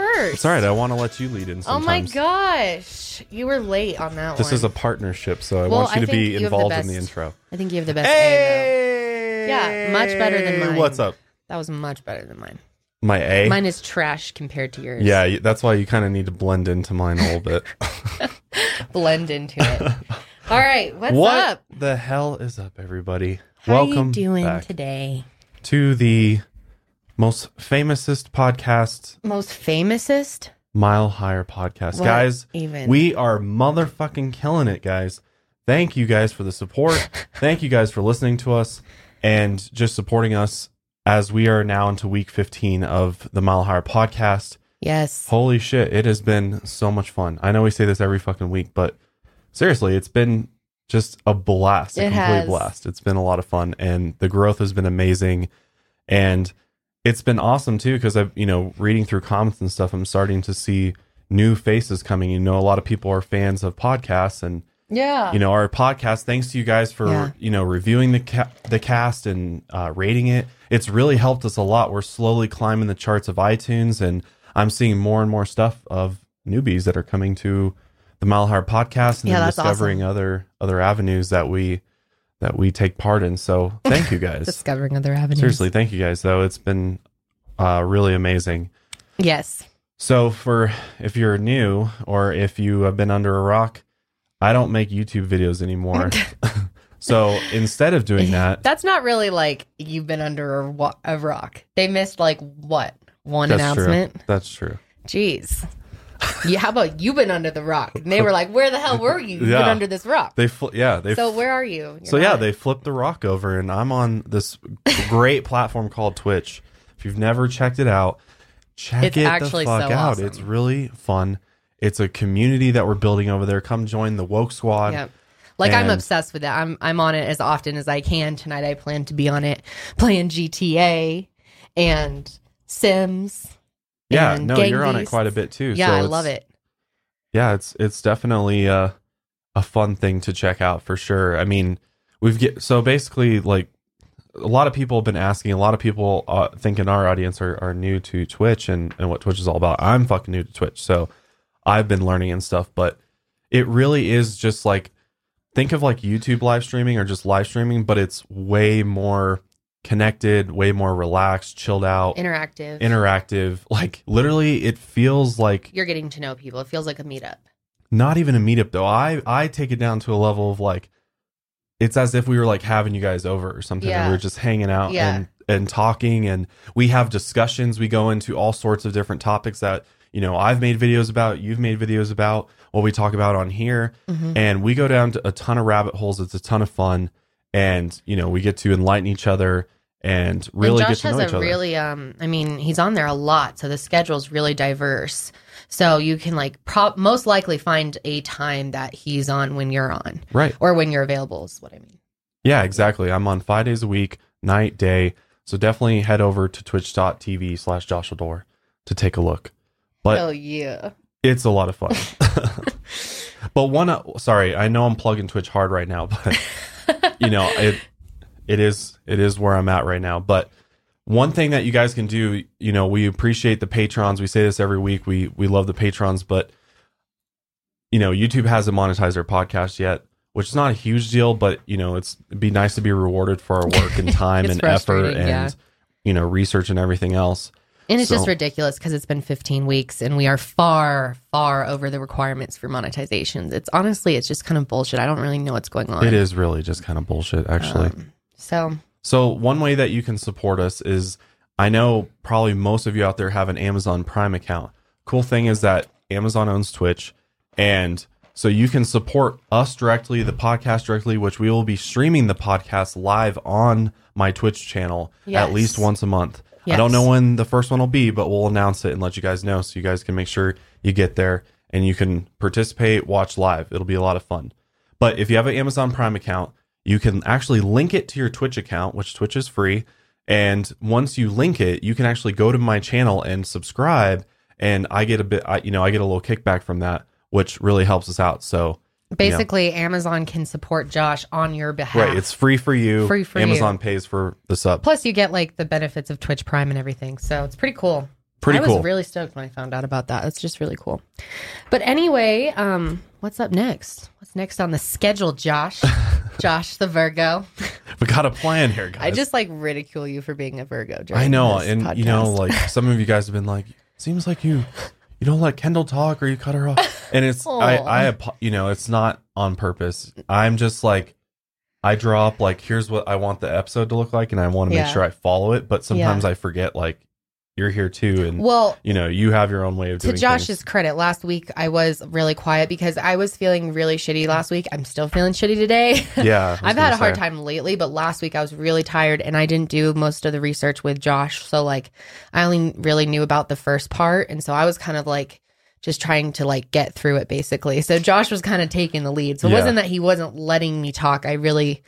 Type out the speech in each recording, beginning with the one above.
first. It's all right. I want to let you lead in Oh my gosh. You were late on that one. This one. is a partnership, so I Well, want you I to be you have the involved in the intro. I think you have the best A, Yeah, much better than mine. What's up? That was much better than mine. My A? Mine is trash compared to yours. yeah, that's why you kind of need to blend into mine a little bit. Blend into it. All right. What's what up? the hell is up, everybody? How Welcome you doing back today? to the most famousest podcast, Most famousest? Mile Higher Podcast. What guys, even? we are motherfucking killing it, guys. Thank you guys for the support. Thank you guys for listening to us and just supporting us as we are now into week 15 of the Mile Higher Podcast. Yes. Holy shit, it has been so much fun. I know we say this every fucking week, but seriously, it's been just a blast, a It complete has. blast. It's been a lot of fun and the growth has been amazing. And it's been awesome too because I've, you know, reading through comments and stuff, I'm starting to see new faces coming. You know, a lot of people are fans of podcasts and Yeah. you know our podcast thanks to you guys for Yeah. you know reviewing the ca- the cast and uh, rating it it's really helped us a lot we're slowly climbing the charts of itunes and i'm seeing more and more stuff of newbies that are coming to the mile higher podcast and Yeah, discovering other other avenues that we that we take part in so thank you guys Discovering other avenues. seriously thank you guys though it's been uh, really amazing Yes. so for if you're new or if you have been under a rock, I don't make YouTube videos anymore. so instead of doing that, That's not really like you've been under a, wa- a rock. They missed like what? One that's announcement? true. That's true. Jeez. Yeah, how about you've been under the rock? And they were like, "Where the hell were you? You've been under this rock." They fl- yeah, they So where are you? You're so yeah, they flipped the rock over and I'm on this great platform called Twitch. If you've never checked it out, check It's it actually the fuck so out. awesome. It's really fun. It's a community that we're building over there. Come join the woke squad. Yep. Like I'm obsessed with it. I'm I'm on it as often as I can. Tonight I plan to be on it playing GTA and Sims. Yeah, no, Gang you're on it quite a bit too. Yeah, so I love it. yeah it's it's definitely a, a fun thing to check out for sure i mean we've get so basically like a lot of people have been asking a lot of people uh, think in our audience are, are new to twitch and, and what twitch is all about i'm fucking new to twitch so i've been learning and stuff but it really is just like think of like youtube live streaming or just live streaming but it's way more connected way more relaxed chilled out Interactive. interactive like literally it feels like You're getting to know people. It feels like a meetup. not even a meetup though. I I take it down to a level of like it's as if we were like having you guys over or something. Yeah. And we are just hanging out Yeah. and and talking and we have discussions. We go into all sorts of different topics that you know I've made videos about, you've made videos about, what we talk about on here, Mhm. and we go down to a ton of rabbit holes. It's a ton of fun, and you know we get to enlighten each other and really and get Josh to know has each a other. really um I mean, he's on there a lot, so the schedule's really diverse. So you can like pro- most likely find a time that he's on when you're on right. or when you're available is what I mean. Yeah, exactly. I'm on five days a week, night, day. So definitely head over to twitch.tv slash Joshua Door to take a look. But oh yeah. it's a lot of fun. but one, uh, sorry, I know I'm plugging Twitch hard right now, but you know, it, it is, it is where I'm at right now. But one thing that you guys can do, you know, we appreciate the patrons. We say this every week. We, we love the patrons, but you know, YouTube hasn't monetized their podcast yet, which is not a huge deal, but you know, it's it'd be nice to be rewarded for our work and time and effort and yeah. you know, research and everything else. And it's just ridiculous because it's been 15 weeks and we are far, far over the requirements for monetizations. It's honestly, it's just kind of bullshit. I don't really know what's going on. It is really just kind of bullshit, actually. Um, so So one way that you can support us is I know probably most of you out there have an Amazon Prime account. Cool thing is that Amazon owns Twitch and so you can support us directly, the podcast directly, which we will be streaming the podcast live on my Twitch channel at least once a month. I don't know when the first one will be, but we'll announce it and let you guys know so you guys can make sure you get there and you can participate, watch live. It'll be a lot of fun. But if you have an Amazon Prime account, you can actually link it to your Twitch account, which Twitch is free. And once you link it, you can actually go to my channel and subscribe. And I get a bit, I, you know, I get a little kickback from that, which really helps us out. So Basically, Amazon can support Josh on your behalf. Right. It's free for you. Free for Amazon pays for the sub. Plus, you get like the benefits of Twitch Prime and everything. So it's pretty cool. Pretty I cool. was really stoked when I found out about that. It's just really cool. But anyway, um, what's up next? What's next on the schedule, Josh? Josh the Virgo. we got a plan here, guys. I just like ridicule you for being a Virgo. I know, and you know, like some of you guys have been like, seems like you you don't let Kendall talk or you cut her off, and it's I I you know it's not on purpose. I'm just like I drop like here's what I want the episode to look like, and I want to make Yeah. sure I follow it. But sometimes I forget like you're here too, and well, you know you have your own way of doing it. to Josh's things. credit, last week I was really quiet because I was feeling really shitty last week. I'm still feeling shitty today. Yeah, I've had a hard time lately, but last week I was really tired and I didn't do most of the research with Josh. So like I only really knew about the first part and so I was kind of like just trying to like get through it basically. So Josh was kind of taking the lead. So it Yeah. wasn't that he wasn't letting me talk. I really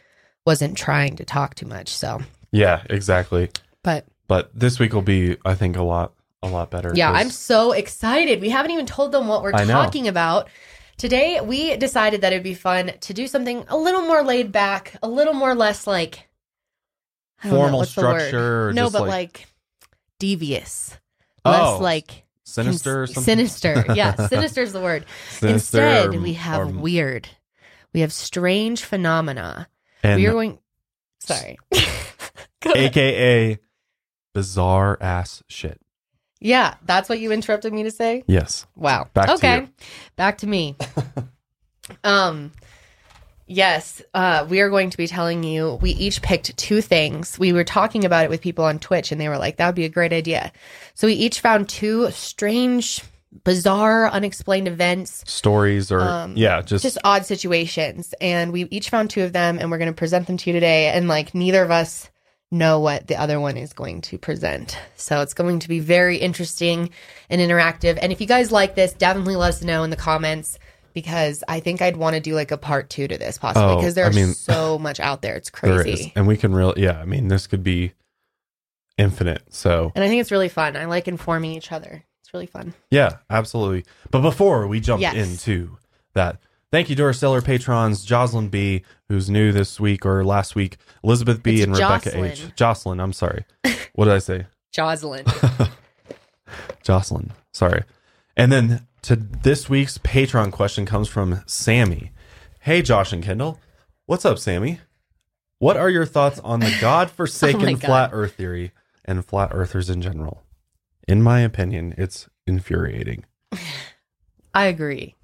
wasn't trying to talk too much. So, Yeah, exactly. but But this week will be, I think, a lot a lot better. Yeah, I'm so excited. We haven't even told them what we're I know. talking about. Today, we decided that it'd be fun to do something a little more laid back, a little more less like I don't know, Formal what's the word? structure or No, just but like- like, devious, Oh, less like sinister or cons- something. Sinister, yeah, sinister is the word. Sinister Instead, or- we have or- weird. We have strange phenomena. and we are going. Sorry. Go. AKA bizarre ass shit. yeah, that's what you interrupted me to say. Yes. Wow. Back to okay. you. Back to me. um yes, uh we are going to be telling you we each picked two things. We were talking about it with people on Twitch and they were like that would be a great idea. So we each found two strange, bizarre, unexplained events, Stories or Um, yeah, just, just odd situations and we each found two of them and we're going to present them to you today and like neither of us know what the other one is going to present. So it's going to be very interesting and interactive. And if you guys like this, definitely let us know in the comments because I think I'd want to do like a part two to this possibly Oh, because I there's mean, so much out there. It's crazy. And we can really yeah, I mean this could be infinite. So And I think it's really fun. I like informing each other. It's really fun. yeah, absolutely. But before we jump Yes. into that, thank you to our stellar patrons, Jocelyn B, who's new this week or last week, Elizabeth B It's and Rebecca H. Jocelyn, I'm sorry. what did I say? Jocelyn. Jocelyn. Sorry. And then to this week's Patreon question comes from Sammy. Hey, Josh and Kendall. What's up, Sammy? What are your thoughts on the Oh God-forsaken God. flat Earth theory and flat Earthers in general? In my opinion, it's infuriating. I agree.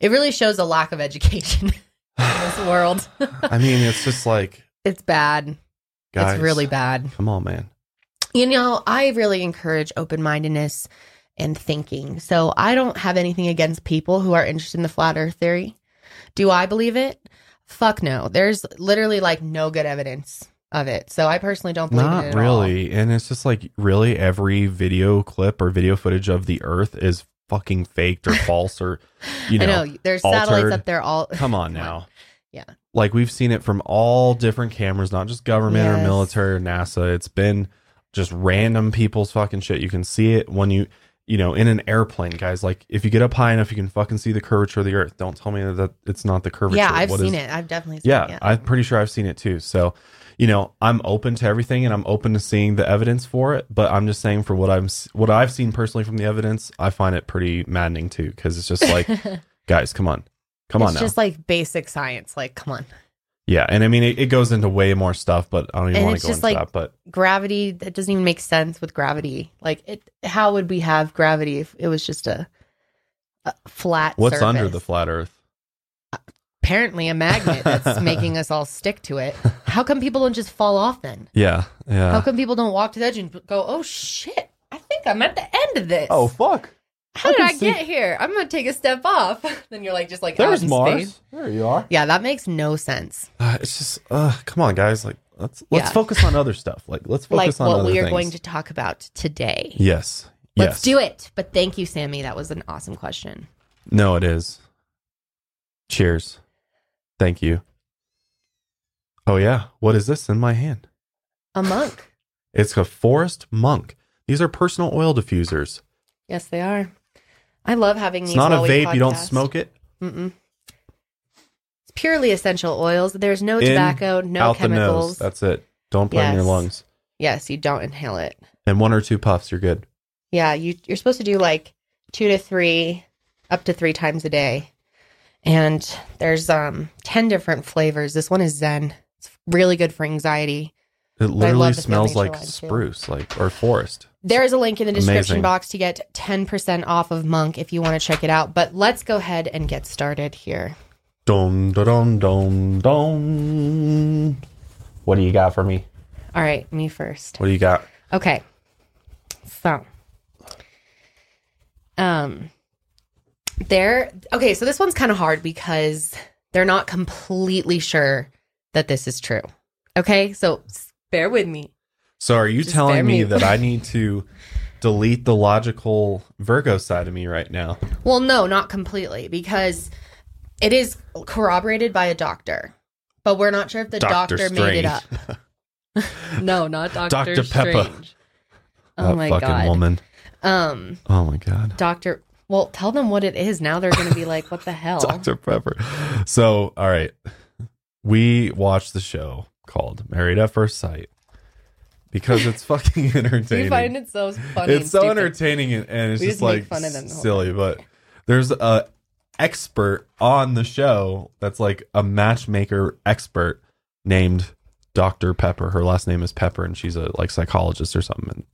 It really shows a lack of education in this world. I mean, it's just like, it's bad. guys, It's really bad. Come on, man. You know, I really encourage open mindedness and thinking. So I don't have anything against people who are interested in the flat earth theory. Do I believe it? Fuck no. There's literally like no good evidence of it. So I personally don't believe Not it all. really. And it's just like, really, every video clip or video footage of the Earth is fucking faked or false or, you know, I know there's satellites up there all Come on now. Yeah. Like we've seen it from all different cameras, not just government or military or NASA. It's been just random people's fucking shit. You can see it when you, you know, in an airplane, guys. Like if you get up high enough, you can fucking see the curvature of the Earth. Don't tell me that it's not the curvature. Yeah, I've What seen is- it. I've definitely seen Yeah, it. Yeah. I'm pretty sure I've seen it too. So, you know, I'm open to everything and I'm open to seeing the evidence for it. But I'm just saying, for what I'm what I've seen personally from the evidence, I find it pretty maddening too because it's just like, guys, come on, come it's on now. just like basic science. Like, come on. Yeah, and I mean it, it goes into way more stuff, but I don't even want to go into like- that. But Gravity, that doesn't even make sense with gravity. Like, it, how would we have gravity if it was just a, a flat what's under the flat Earth? Apparently a magnet that's making us all stick to it. How come people don't just fall off then? Yeah, Yeah. How come people don't walk to the edge and go, "Oh shit, I think I'm at the end of this. Oh fuck! how I did I see- get here? I'm gonna take a step off." then you're like, just like There's out in Mars. space. There you are. Yeah, that makes no sense. Uh, it's just, uh, come on, guys. Like let's let's Yeah. focus on other stuff. Like let's focus like on what other we are things. going to talk about today. Yes. Let's yes. do it. But thank you, Sammy. That was an awesome question. No, it is. Cheers. Thank you. Oh yeah, what is this in my hand? A Monq. It's a forest Monq. These are personal oil diffusers. yes, they are. I love having these. It's these. not a while we vape. You don't podcast. smoke it. Mm-mm. It's purely essential oils. There's no In, tobacco, no Out the nose. chemicals. That's it. Don't it in your Yes. lungs. yes, you don't inhale it. And one or two puffs, you're good. Yeah, you you're supposed to do like two to three, up to three times a day. And there's um ten different flavors. This one is Zen. It's really good for anxiety. It literally smells like line, too. spruce, like or forest. There is a link in the description Amazing. box to get 10% off of Monq if you want to check it out. But let's go ahead and get started here. Dum dum dum dum. What do you got for me? All right, me first. What do you got? Okay. So, um, there. Okay, so this one's kind of hard because they're not completely sure that this is true. Okay, so bear with me. So are you Just telling me me- that I need to delete the logical Virgo side of me right now? Well, no, not completely because it is corroborated by a doctor, but we're not sure if the Doctor doctor made it up. No, not Doctor Dr. Pepper. Strange. Oh that my fucking god. woman. Um, Oh my god. Doctor. Well, tell them what it is. Now they're going to be like, "What the hell?" Dr. Pepper. So, all right. We watched the show called Married at First Sight because it's fucking entertaining. You find it so funny. it's and so stupid. entertaining and, and it's We just just like fun of them the silly, time. but there's a expert on the show that's like a matchmaker expert named Dr. Pepper. Her last name is Pepper and she's a like psychologist or something. And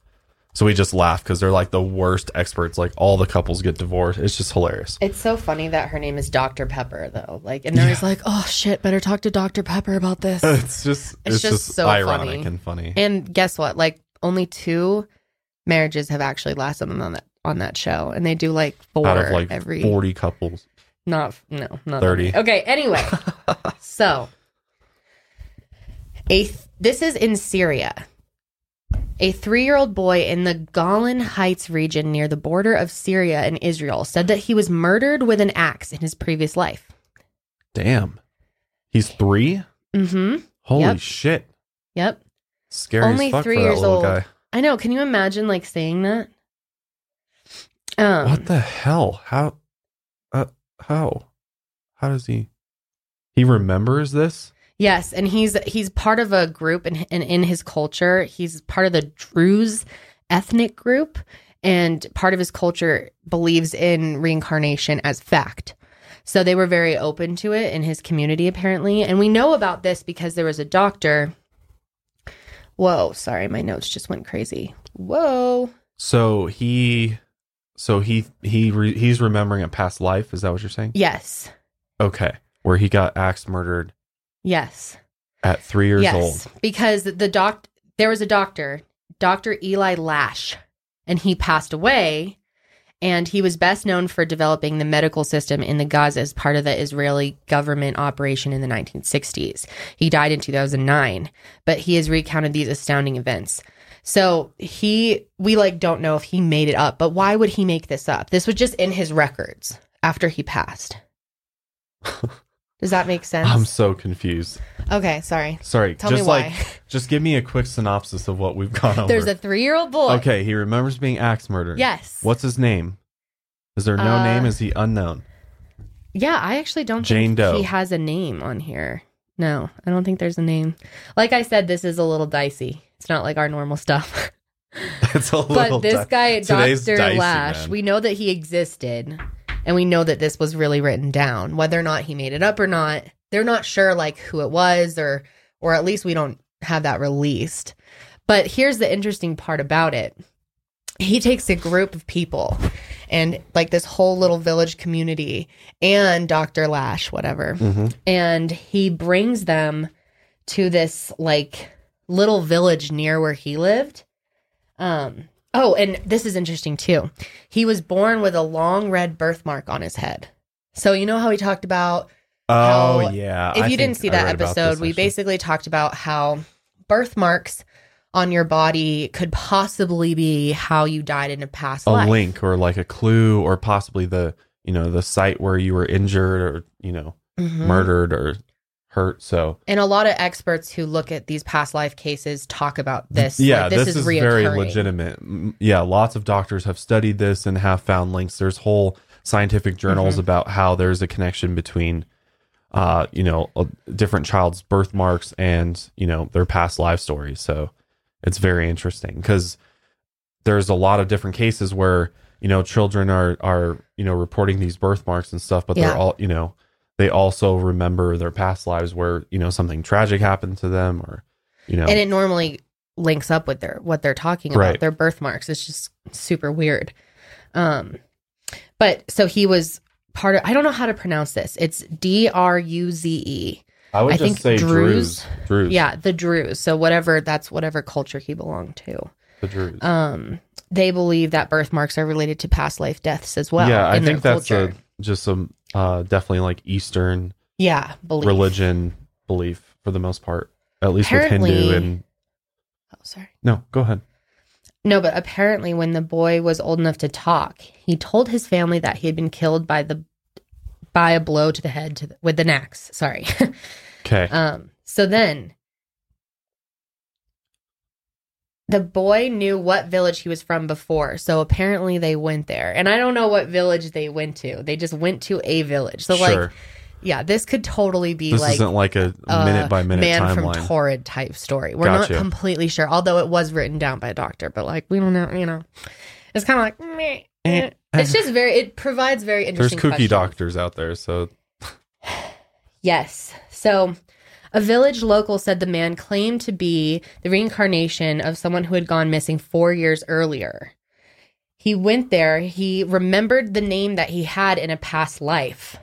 so we just laugh because they're like the worst experts. Like all the couples get divorced. It's just hilarious. It's so funny that her name is Dr. Pepper, though. Like, and they're always like, "Oh shit, better talk to Dr. Pepper about this." It's just it's, It's just, just so ironic funny. and funny. and guess what? Like, only two marriages have actually lasted on that on that show, and they do like four Out of like every. forty couples. Not no, not 30. Okay. Anyway, so a th- this is in Syria. A three-year-old boy in the Golan Heights region near the border of Syria and Israel said that he was murdered with an axe in his previous life. Damn. He's three? Mm-hmm. Holy Yep. shit. Yep. Scary Only three years old. guy. I know. Can you imagine like saying that? Um, what the hell? How uh how? How does he he remembers this? Yes, and he's he's part of a group, and and in his culture, he's part of the Druze ethnic group, and part of his culture believes in reincarnation as fact. So they were very open to it in his community, apparently. And we know about this because there was a doctor. Whoa, sorry, my notes just went crazy. Whoa. So he so he he re, he's remembering a past life, is that what you're saying? Yes. Okay. Where he got axe murdered Yes. at 3 years yes, old. because the doc there was a doctor, Dr. Eli Lasch, and he passed away. And he was best known for developing the medical system in the Gaza as part of the Israeli government operation in the 1960s. He died in 2009, but he has recounted these astounding events. So he, we like don't know if he made it up, but why would he make this up? This was just in his records after he passed. Does that make sense? I'm so confused. okay, sorry. Sorry. Tell just me why. like just give me a quick synopsis of what we've gone over. There's a three year old boy. Okay, he remembers being axe murdered. Yes. What's his name? Is there no Uh, name? Is he unknown? Yeah, I actually don't Jane think Doe. he has a name on here. No, I don't think there's a name. Like I said, this is a little dicey. It's not like our normal stuff. It's a little but this di- guy, Today's Dr. dicey, Lasch, man. we know that he existed and we know that this was really written down. Whether or not he made it up or not, they're not sure like who it was or or at least we don't have that released. But here's the interesting part about it. He takes a group of people and like this whole little village community and Dr. Lasch, whatever Mhm. and he brings them to this like little village near where he lived. Um oh, and this is interesting too. He was born with a long red birthmark on his head. So you know how we talked about Oh how- yeah. if I you didn't see that episode, we actually. basically talked about how birthmarks on your body could possibly be how you died in a past a life. link or like a clue or possibly the you know the site where you were injured or you know Mhm. murdered or hurt. So And a lot of experts who look at these past life cases talk about this. yeah, like, this, is, very legitimate. Yeah, lots of doctors have studied this and have found links. There's whole scientific journals Mhm. about how there's a connection between uh, you know, a different child's birthmarks and you know their past life stories. So it's very interesting because there's a lot of different cases where you know children are are you know reporting these birthmarks and stuff, but Yeah. they're all you know they also remember their past lives where you know something tragic happened to them or you know and it normally links up with their what they're talking about Right. their birthmarks it's just super weird um but so he was part of i don't know how to pronounce this it's d-r-u-z-e I would I just think say Druze- Druze. Druze. yeah the druze so whatever that's whatever culture he belonged to the Druze. um they believe that birthmarks are related to past life deaths as well yeah, I in their think that's culture. a, just some uh, definitely like Eastern yeah belief. religion belief for the most part, at least with Hindu and oh sorry no. Go ahead. No, but apparently, when the boy was old enough to talk, he told his family that he had been killed by the by a blow to the head to the, with an axe. Sorry. Okay. um. So then, the boy knew what village he was from before. So apparently, they went there, and I don't know what village they went to. They just went to a village. So sure. like, yeah, this could totally be this like isn't like a minute by minute man from timeline. Torrid type story. We're Gotcha. not completely sure, although it was written down by a doctor. But like, we don't know. You know, it's kind of like meh, eh. it's just very. It provides very interesting. There's kooky questions. doctors out there, so Yes. So, a village local said the man claimed to be the reincarnation of someone who had gone missing four years earlier. He went there, he remembered the name that he had in a past life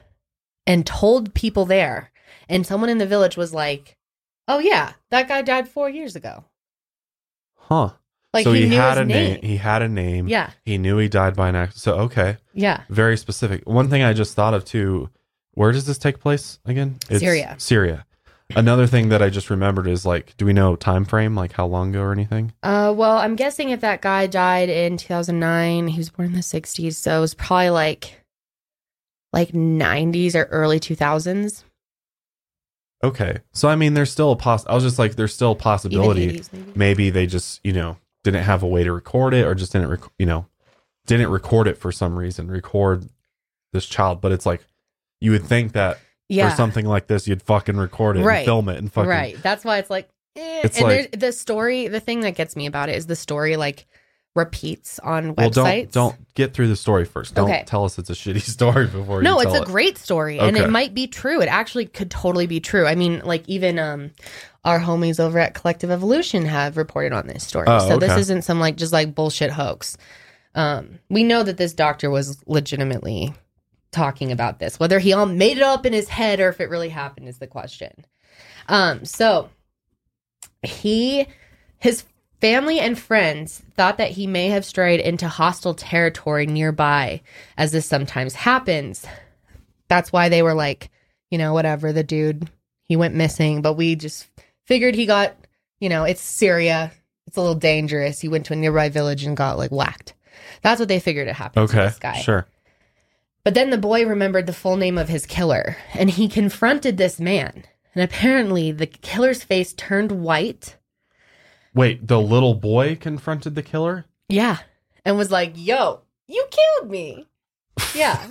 and told people there. And someone in the village was like, Oh, yeah, that guy died four years ago. huh. Like, so he, he, knew had his a name. He had a name. Yeah. He knew he died by an accident. So okay, Yeah. very specific. One thing I just thought of too. Where does this take place again? Syria. Syria. Another thing that I just remembered is like, do we know time frame, like how long ago or anything? Uh, well, I'm guessing if that guy died in 2009, he was born in the 60s, so it was probably like like 90s or early 2000s, Okay, so I mean, there's still a poss. I was just like, there's still a possibility. 80s maybe. Maybe they just, you know, didn't have a way to record it, or just didn't, rec- you know, didn't record it for some reason. Record this child, but it's like you would think that Yeah, for something like this, you'd fucking record it Right. and film it and fucking right. That's why it's like, eh. It's and like- the story. The thing that gets me about it is the story like repeats on Well, websites. don't don't get through the story first. Don't Okay. tell us it's a shitty story before no, it's a it. great story, and it might be true. It actually could totally be true. I mean, like even um, our homies over at Collective Evolution have reported on this story, Oh, so this isn't some like just like bullshit hoax. Um, we know that this doctor was legitimately talking about this. Whether he all made it up in his head or if it really happened is the question. Um, so he, his family and friends thought that he may have strayed into hostile territory nearby, as this sometimes happens. That's why they were like, you know, whatever, the dude, he went missing, but we just figured he got, you know, it's Syria. It's a little dangerous. He went to a nearby village and got like whacked. That's what they figured it happened to Okay, this guy. sure. But then the boy remembered the full name of his killer and he confronted this man. And apparently the killer's face turned white. Wait, the little boy confronted the killer. Yeah. And was like, yo, you killed me. Yeah.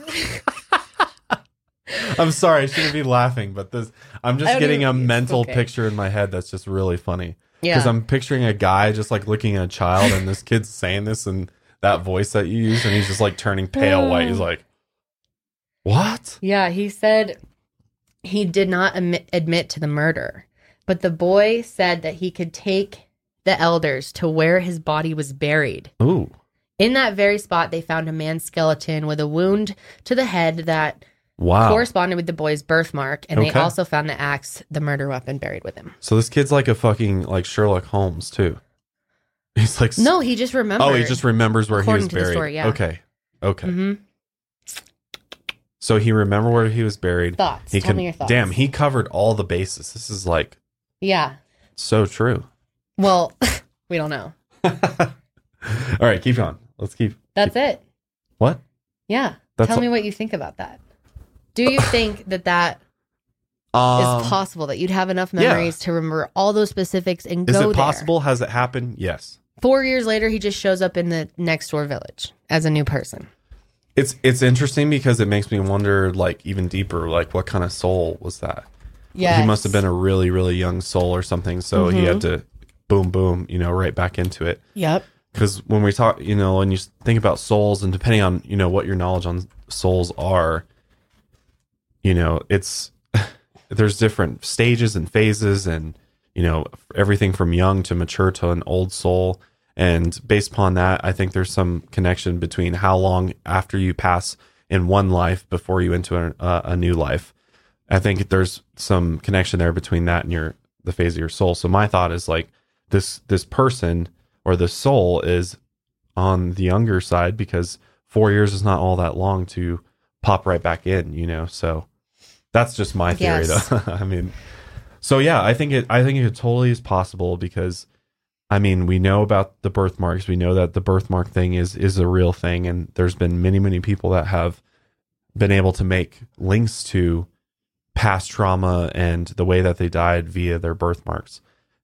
I'm sorry, I shouldn't be laughing, but this I'm just getting a mental okay. picture in my head that's just really funny. Yeah. Because. I'm picturing a guy just like looking at a child and this kid's saying this and that voice that you use and he's just like turning pale white. He's like, What? Yeah. He said he did not admit, admit to the murder, but the boy said that he could take the elders to where his body was buried. Ooh. In that very spot, they found a man's skeleton with a wound to the head that Wow. corresponded with the boy's birthmark, and they also found the axe, the murder weapon, buried with him. So this kid's like a fucking like Sherlock Holmes too. He's like No, he just remembers. Oh, he just remembers where he was buried. story, yeah. Okay. Okay. hmm So he remembered where he was buried. Thoughts. He Tell could, me your thoughts. Damn, he covered all the bases. This is like Yeah. so true. Well, we don't know. all right, keep going. Let's keep. That's it. What? Yeah. That's Tell me what you think about that. Do you think that that is Um, possible? That you'd have enough yeah. memories to remember all those specifics and is go it there? possible? Has it happened? Yes. Four years later, he just shows up in the next door village as a new person. It's it's interesting because it makes me wonder, like even deeper, like what kind of soul was that? Yeah. He must have been a really really young soul or something. So he had mm-hmm. to boom boom, you know, right back into it. Yep. Because when we talk, you know, when you think about souls, and depending on you know what your knowledge on souls are, you know, it's there's different stages and phases, and you know everything from young to mature to an old soul. And based upon that, I think there's some connection between how long after you pass in one life before you enter a, uh, a new life. I think there's some connection there between that and your the phase of your soul. So my thought is like this this person or the soul is on the younger side because four years is not all that long to pop right back in, you know. So that's just my theory, Yes. though. I mean, so yeah, I think it. I think it totally is possible because, I mean, we know about the birthmarks. We know that the birthmark thing is is a real thing, and there's been many many people that have been able to make links to past trauma and the way that they died via their birthmarks.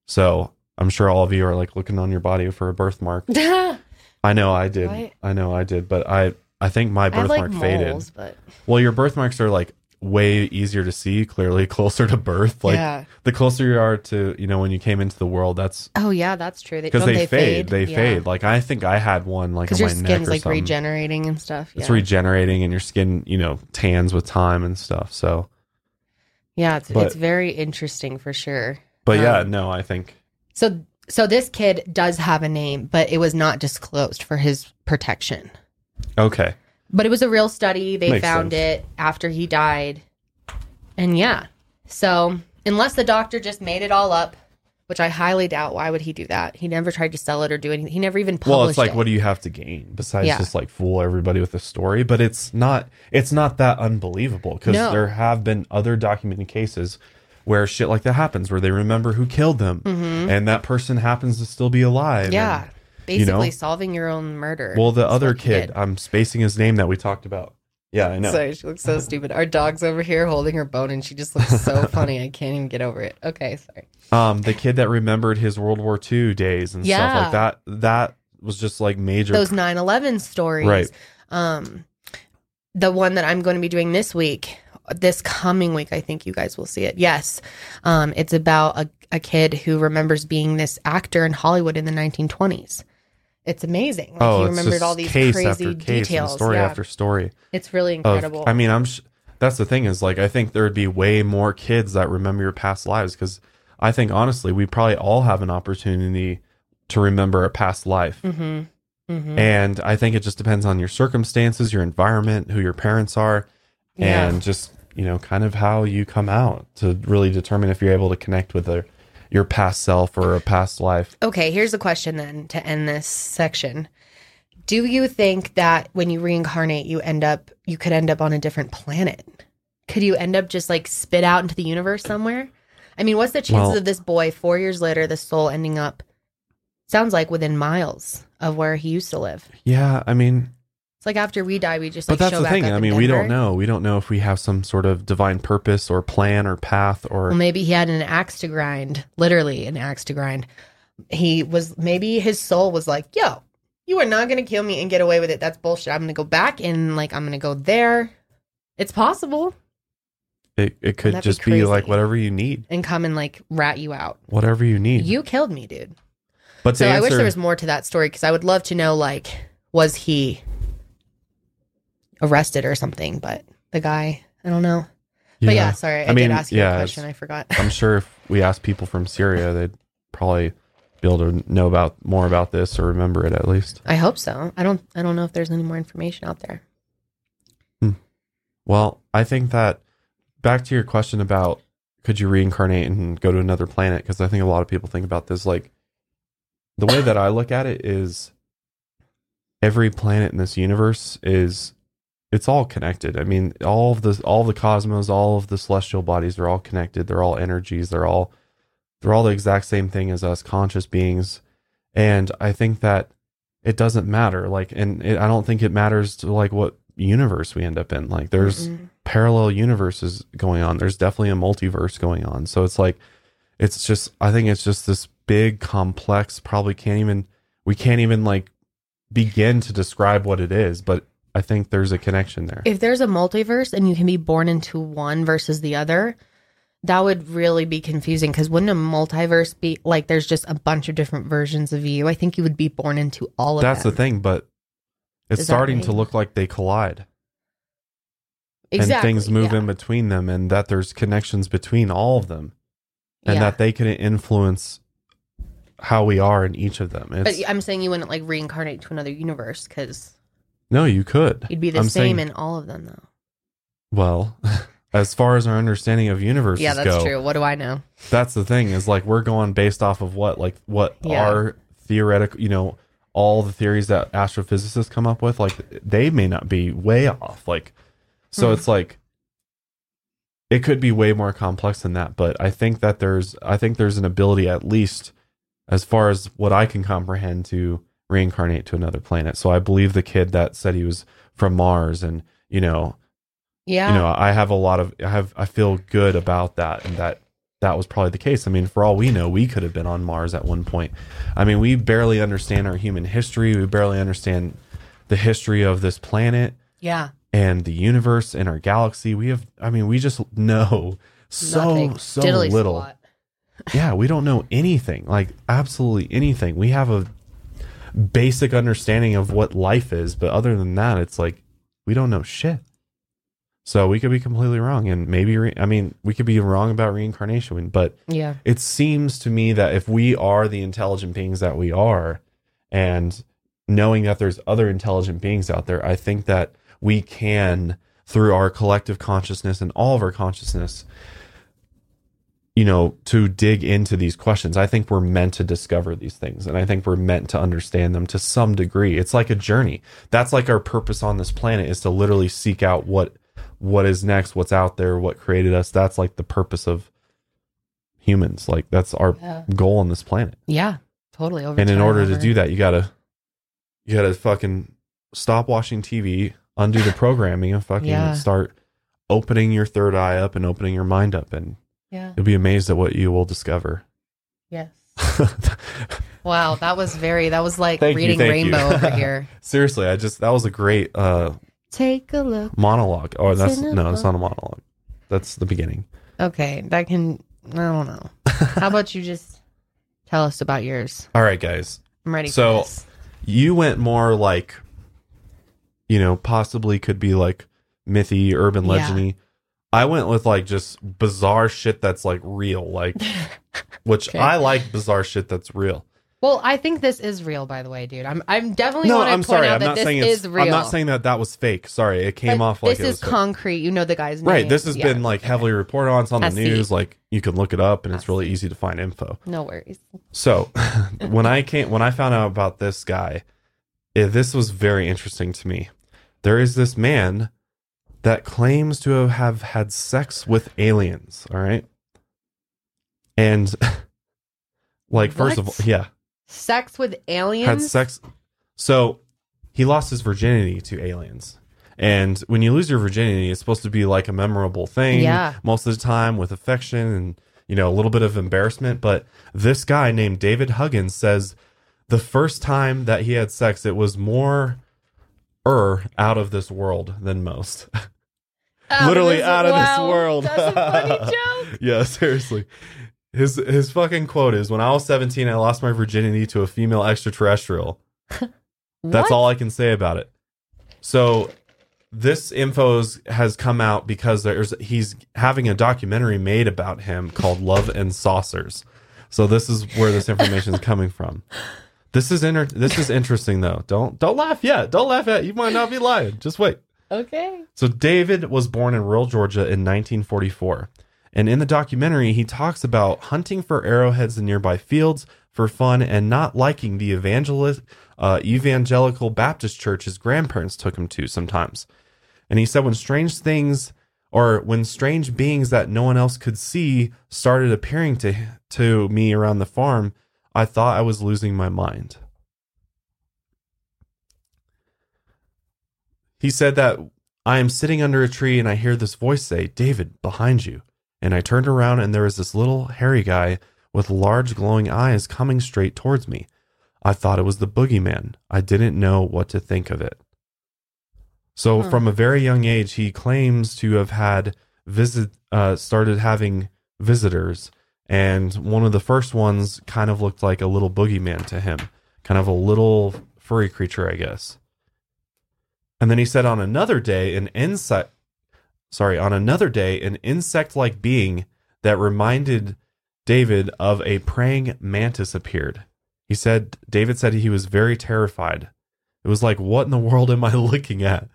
So I'm sure all of you are like looking on your body for a birthmark. I know I did. Right. I know I did, but I I think my birthmark like faded. but Well, your birthmarks are like way easier to see, clearly closer to birth. Like yeah. the closer you are to, you know, when you came into the world, that's Oh yeah, that's true. They, because don't they, fade. They Yeah. fade. Like I think I had one like on because your my neck skin's or like something. regenerating and stuff. It's regenerating, and your skin, you know, tans with time and stuff. So, yeah, it's but- it's very interesting for sure. but yeah, Um, no, I think So so this kid does have a name, but it was not disclosed for his protection. okay. But it was a real study. They Makes found sense. it after he died. And yeah. So unless the doctor just made it all up, which I highly doubt, why would he do that? He never tried to sell it or do anything. He never even published it. Well, it's like, it. what do you have to gain besides Yeah. just like fool everybody with a story? But it's not. It's not that unbelievable because No. there have been other documented cases where shit like that happens, where they remember who killed them, and that person happens to still be alive. Mm-hmm. yeah. Basically know? solving your own murder. well, the That's other kid. I'm spacing his name that we talked about. Yeah, I know. Sorry, she looks so stupid. Our dog's over here holding her bone and she just looks so funny. I can't even get over it. Okay, sorry. Um, the kid that remembered his World War II days and stuff like that. That was just like major. Those 9 11 stories. Right. Um, the one that I'm going to be doing this week, this coming week, I think you guys will see it. Yes. Um, it's about a, a kid who remembers being this actor in Hollywood in the 1920s. It's amazing. Like, oh, he it's remembered just all these case crazy after case, details. story yeah. after story. It's really of- incredible. I mean, I'm. Sh- that's the thing is like I think there would be way more kids that remember your past lives because I think honestly we probably all have an opportunity to remember a past life, mm-hmm. Mm-hmm. and I think it just depends on your circumstances, your environment, who your parents are, Yeah. and just you know kind of how you come out to really determine if you're able to connect with a, your past self or a past life. Okay, here's a question then to end this section. Do you think that when you reincarnate, you end up, you could end up on a different planet? Could you end up just like spit out into the universe somewhere? I mean, what's the chances Well- of this boy four years later, the soul ending up, sounds like within miles of where he used to live? Yeah, I mean, It's like after we die, we just but that's show the back thing. up I in mean, we don't know. We don't know if we have some sort of divine purpose or plan or path or Well, maybe he had an axe to grind, literally an axe to grind. He was maybe his soul was like, "Yo, you are not going to kill me and get away with it. That's bullshit. I'm going to go back and like I'm going to go there. It's possible it, it could That'd be just be like whatever you need. and come and like rat you out. Whatever you need. You killed me, dude. but So I wish there was more to that story because I would love to know like was he arrested or something? But the guy, I don't know. But yeah, sorry, I, I mean, did ask you yeah, a question. I forgot. I'm sure if we asked people from Syria, they'd probably be able to know about more about this or remember it at least. I hope so. I don't. I don't know if there's any more information out there. Hmm. Well, I think that back to your question about could you reincarnate and go to another planet because I think a lot of people think about this like the way that I look at it is every planet in this universe is it's all connected. I mean, all of the all of the cosmos, all of the celestial bodies are all connected. They're all energies. They're all they're all the exact same thing as us conscious beings. And I think that it doesn't matter like and it, I don't think it matters to like what universe we end up in. Like there's Mm-mm. parallel universes going on. There's definitely a multiverse going on. So it's like it's just I think it's just this big complex probably can't even we can't even like begin to describe what it is, but I think there's a connection there. If there's a multiverse and you can be born into one versus the other, that would really be confusing because wouldn't a multiverse be like there's just a bunch of different versions of you? I think you would be born into all of That's them. the thing, but it's Does that starting to look like they collide Exactly. and things move yeah. in between them and that there's connections between all of them and Yeah. that they can influence how we are in each of them. But I'm saying you wouldn't like reincarnate to another universe because no, you could. you'd be the I'm same saying- in all of them, though. Well, as far as our understanding of universes Yeah, that's go, true. What do I know? that's the thing is like we're going based off of what like what Yeah. our theoretical you know all the theories that astrophysicists come up with like they may not be way off like so Hmm. it's like it could be way more complex than that but i think that there's i think there's an ability at least as far as what i can comprehend to reincarnate to another planet. So i believe the kid that said he was from mars and you know Yeah. you know i have a lot of i have i feel good about that and that that was probably the case. I mean for all we know we could have been on mars at one point. I mean we barely understand our human history. We barely understand the history of this planet yeah. and the universe and our galaxy. We have i mean we just know so Nothing. so Diddly little. yeah we don't know anything like absolutely anything. We have a basic understanding of what life is but other than that it's like we don't know shit so we could be completely wrong and maybe re- i mean we could be wrong about reincarnation but Yeah. it seems to me that if we are the intelligent beings that we are and knowing that there's other intelligent beings out there i think that we can through our collective consciousness and all of our consciousness you know to dig into these questions i think we're meant to discover these things and i think we're meant to understand them to some degree it's like a journey that's like our purpose on this planet is to literally seek out what what is next what's out there what created us that's like the purpose of humans like that's our Yeah. goal on this planet Yeah. Totally. Over and in order to do that you gotta you gotta fucking stop watching tv undo the programming and fucking Yeah. start opening your third eye up and opening your mind up and Yeah. you'll be amazed at what you will discover Yes. Wow. That was very, that was like Thank reading you. Rainbow over here. seriously i just that was a great uh Take a look. monologue oh that's no it's not a monologue that's the beginning Okay. That can, I don't know. How about you just tell us about yours? all right guys I'm ready So- you went more like you know possibly could be like mythy urban Yeah. I went with like just bizarre shit that's like real like which Okay. i like bizarre shit that's real Well, I think this is real, by the way, dude. I'm I'm definitely no i'm point sorry i'm not this saying is it's real. i'm not saying that that was fake sorry it came But off like this it is was fake. concrete. You know the guy's name. right this has Yeah. been like heavily reported on it's on the see. news like you can look it up and I it's really see. easy to find info No worries. So when I came when I found out about this guy, eh, this was very interesting to me. There is this man that claims to have have had sex with aliens, all right? And like first of all, yeah, Sex with aliens. had sex. So he lost his virginity to aliens. And when you lose your virginity, it's supposed to be like a memorable thing Yeah. most of the time with affection and, you know, a little bit of embarrassment. But this guy named David Huggins says the first time that he had sex, it was more er out of this world than most. Out Literally this- out of this world. That's a funny joke. yeah, seriously. His his fucking quote is when I was 17 I lost my virginity to a female extraterrestrial. That's all I can say about it. So this info is- has come out because there's he's having a documentary made about him called Love and Saucers. So this is where this information is coming from. This is inter- this is interesting though. Don't don't laugh yet. Don't laugh yet. You might not be lying. Just wait. Okay. So David was born in rural Georgia in 1944. And in the documentary, he talks about hunting for arrowheads in nearby fields for fun and not liking the evangelist, uh, evangelical Baptist church his grandparents took him to sometimes. And he said when strange things or when strange beings that no one else could see started appearing to to me around the farm, I thought I was losing my mind. He said that I am sitting under a tree and I hear this voice say, David, behind you. And I turned around and there was this little hairy guy with large glowing eyes coming straight towards me. I thought it was the boogeyman. I didn't know what to think of it. So Huh. from a very young age, he claims to have had visit uh, started having visitors, and one of the first ones kind of looked like a little boogeyman to him, kind of a little furry creature, I guess. And then he said on another day, an insect, sorry, on another day, an insect-like being that reminded David of a praying mantis appeared. He said David said he was very terrified. It was like, what in the world am I looking at?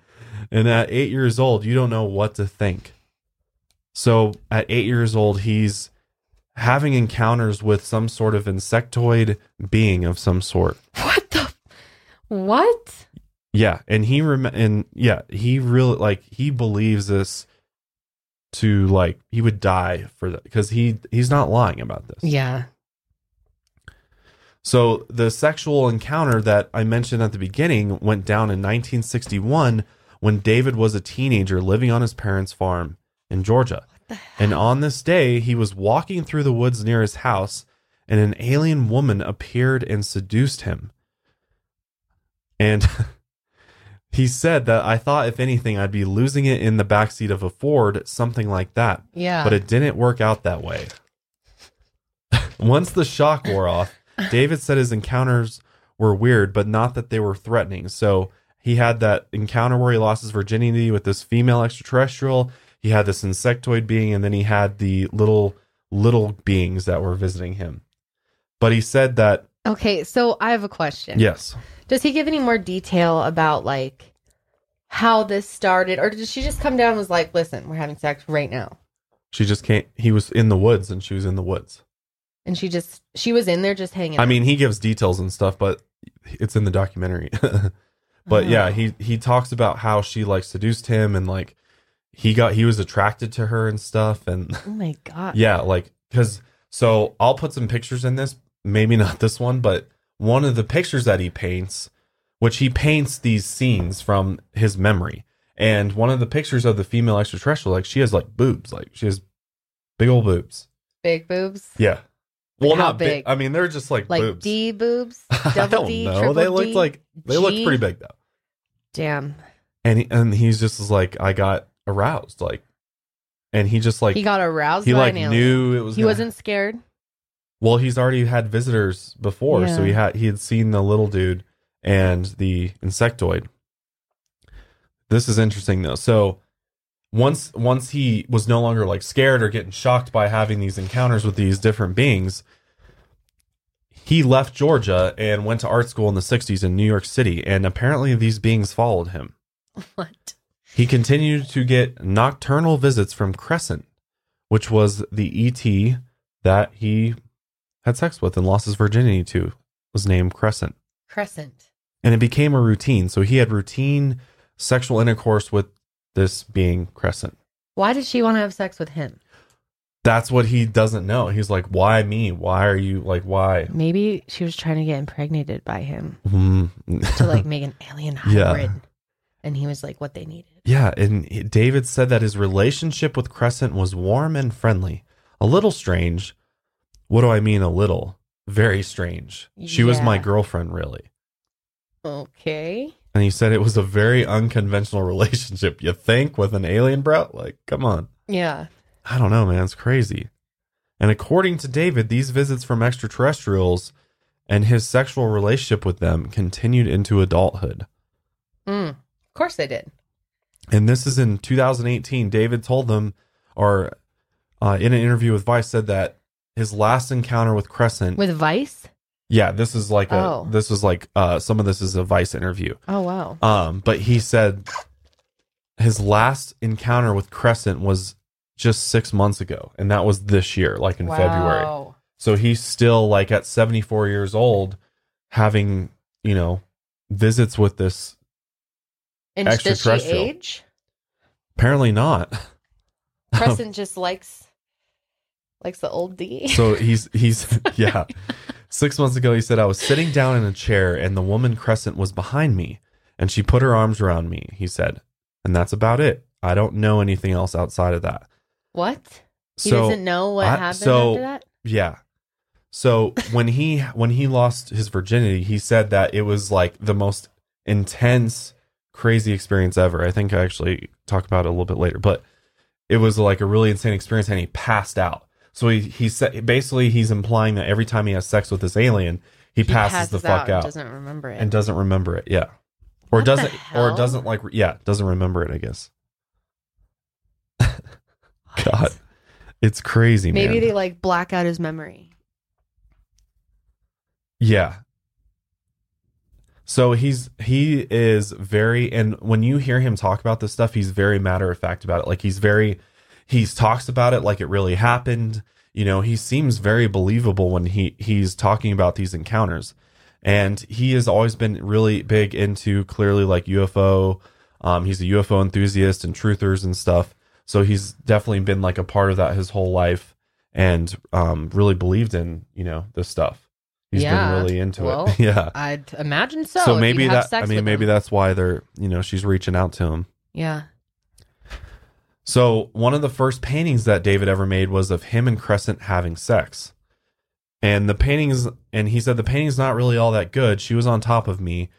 And at eight years old, you don't know what to think. So at eight years old, he's having encounters with some sort of insectoid being of some sort. What the? What? Yeah, and he rem- and yeah, he really like he believes this to like he would die for that because he he's not lying about this. Yeah. So the sexual encounter that I mentioned at the beginning went down in 1961 when David was a teenager living on his parents' farm in Georgia. And on this day, he was walking through the woods near his house, and an alien woman appeared and seduced him. And he said that I thought, if anything, I'd be losing it in the backseat of a Ford, something like that. Yeah. But it didn't work out that way. Once the shock wore off, David said his encounters were weird, but not that they were threatening. So he had that encounter where he lost his virginity with this female extraterrestrial. He had this insectoid being, and then he had the little little beings that were visiting him. But he said that okay, so I have a question. yes, Does he give any more detail about like how this started, or did she just come down and was like, "Listen, we're having sex right now," she just can't. He was in the woods, and she was in the woods. and she just she was in there just hanging. I out? mean, he gives details and stuff, but it's in the documentary. but Oh. yeah, he he talks about how she like seduced him and like he got he was attracted to her and stuff and oh my god, yeah, like cuz so I'll put some pictures in this, maybe not this one, but one of the pictures that he paints, which he paints these scenes from his memory. And one of the pictures of the female extraterrestrial like she has like boobs, like she has big old boobs. big boobs, Yeah. Well, how not big. big? I mean, they're just like, like boobs. D boobs, I double don't D, know. They looked D? like they looked pretty big though. Damn, And he, and he's just like I got aroused like, and he just like he got aroused. he by like an alien. knew it was. He gonna- wasn't scared. Well, he's already had visitors before, so he had he had seen the little dude and the insectoid. This is interesting though. So once once he was no longer like scared or getting shocked by having these encounters with these different beings, he left Georgia and went to art school in the 60s in New York City and apparently these beings followed him. What? He continued to get nocturnal visits from Crescent, which was the ET that he had sex with and lost his virginity to, was named Crescent. Crescent. And it became a routine. So he had routine sexual intercourse with this being Crescent. Why did she want to have sex with him? That's what he doesn't know. He's like, why me? Why are you like, why? Maybe she was trying to get impregnated by him Mm. to like make an alien Yeah. hybrid. And he was like what they needed. Yeah, and David said that his relationship with Crescent was warm and friendly. A little strange. What do I mean, a little? Very strange. She was my girlfriend, really. Okay. And he said it was a very unconventional relationship. You think with an alien, bro? Like, come on. Yeah. I don't know, man. It's crazy. And according to David, these visits from extraterrestrials and his sexual relationship with them continued into adulthood. Mm. Of course they did. And this is in 2018. David told them, or uh, in an interview with Vice, said that his last encounter with Crescent. With Vice? yeah, this is like a. Oh. This is like uh, some of this is a Vice interview. Oh wow. Um, but he said his last encounter with Crescent was just six months ago, and that was this year, like in February. Wow. So he's still like at 74 years old, having you know visits with this. And does she age? Apparently not. Crescent just likes likes the old D. So he's he's yeah. Six months ago, he said I was sitting down in a chair and the woman Crescent was behind me, and she put her arms around me. He said, and that's about it. I don't know anything else outside of that. what? He so doesn't know what I- happened so- after that? yeah. So when he when he lost his virginity, he said that it was like the most intense, crazy experience ever. I think I actually talk about it a little bit later, but it was like a really insane experience and he passed out. So he he said basically he's implying that every time he has sex with this alien, he, He passes, the fuck and out, Doesn't remember it. and doesn't remember it. Yeah. Or What doesn't or doesn't like yeah, doesn't remember it, I guess. God. It's crazy, Maybe man. they like black out his memory. Yeah. So he's he is very and when you hear him talk about this stuff, he's very matter of fact about it. Like he's very he's talks about it like it really happened. You know, he seems very believable when he he's talking about these encounters. And he has always been really big into clearly like UFO. Um, he's a UFO enthusiast and truthers and stuff. So he's definitely been like a part of that his whole life and um, really believed in, you know, this stuff. He's Yeah. been really into Well, it. yeah. I'd imagine so. So, maybe that I mean maybe him. that's why they're, you know, she's reaching out to him. Yeah. So one of the first paintings that David ever made was of him and Crescent having sex. And the paintings and he said the painting's not really all that good. She was on top of me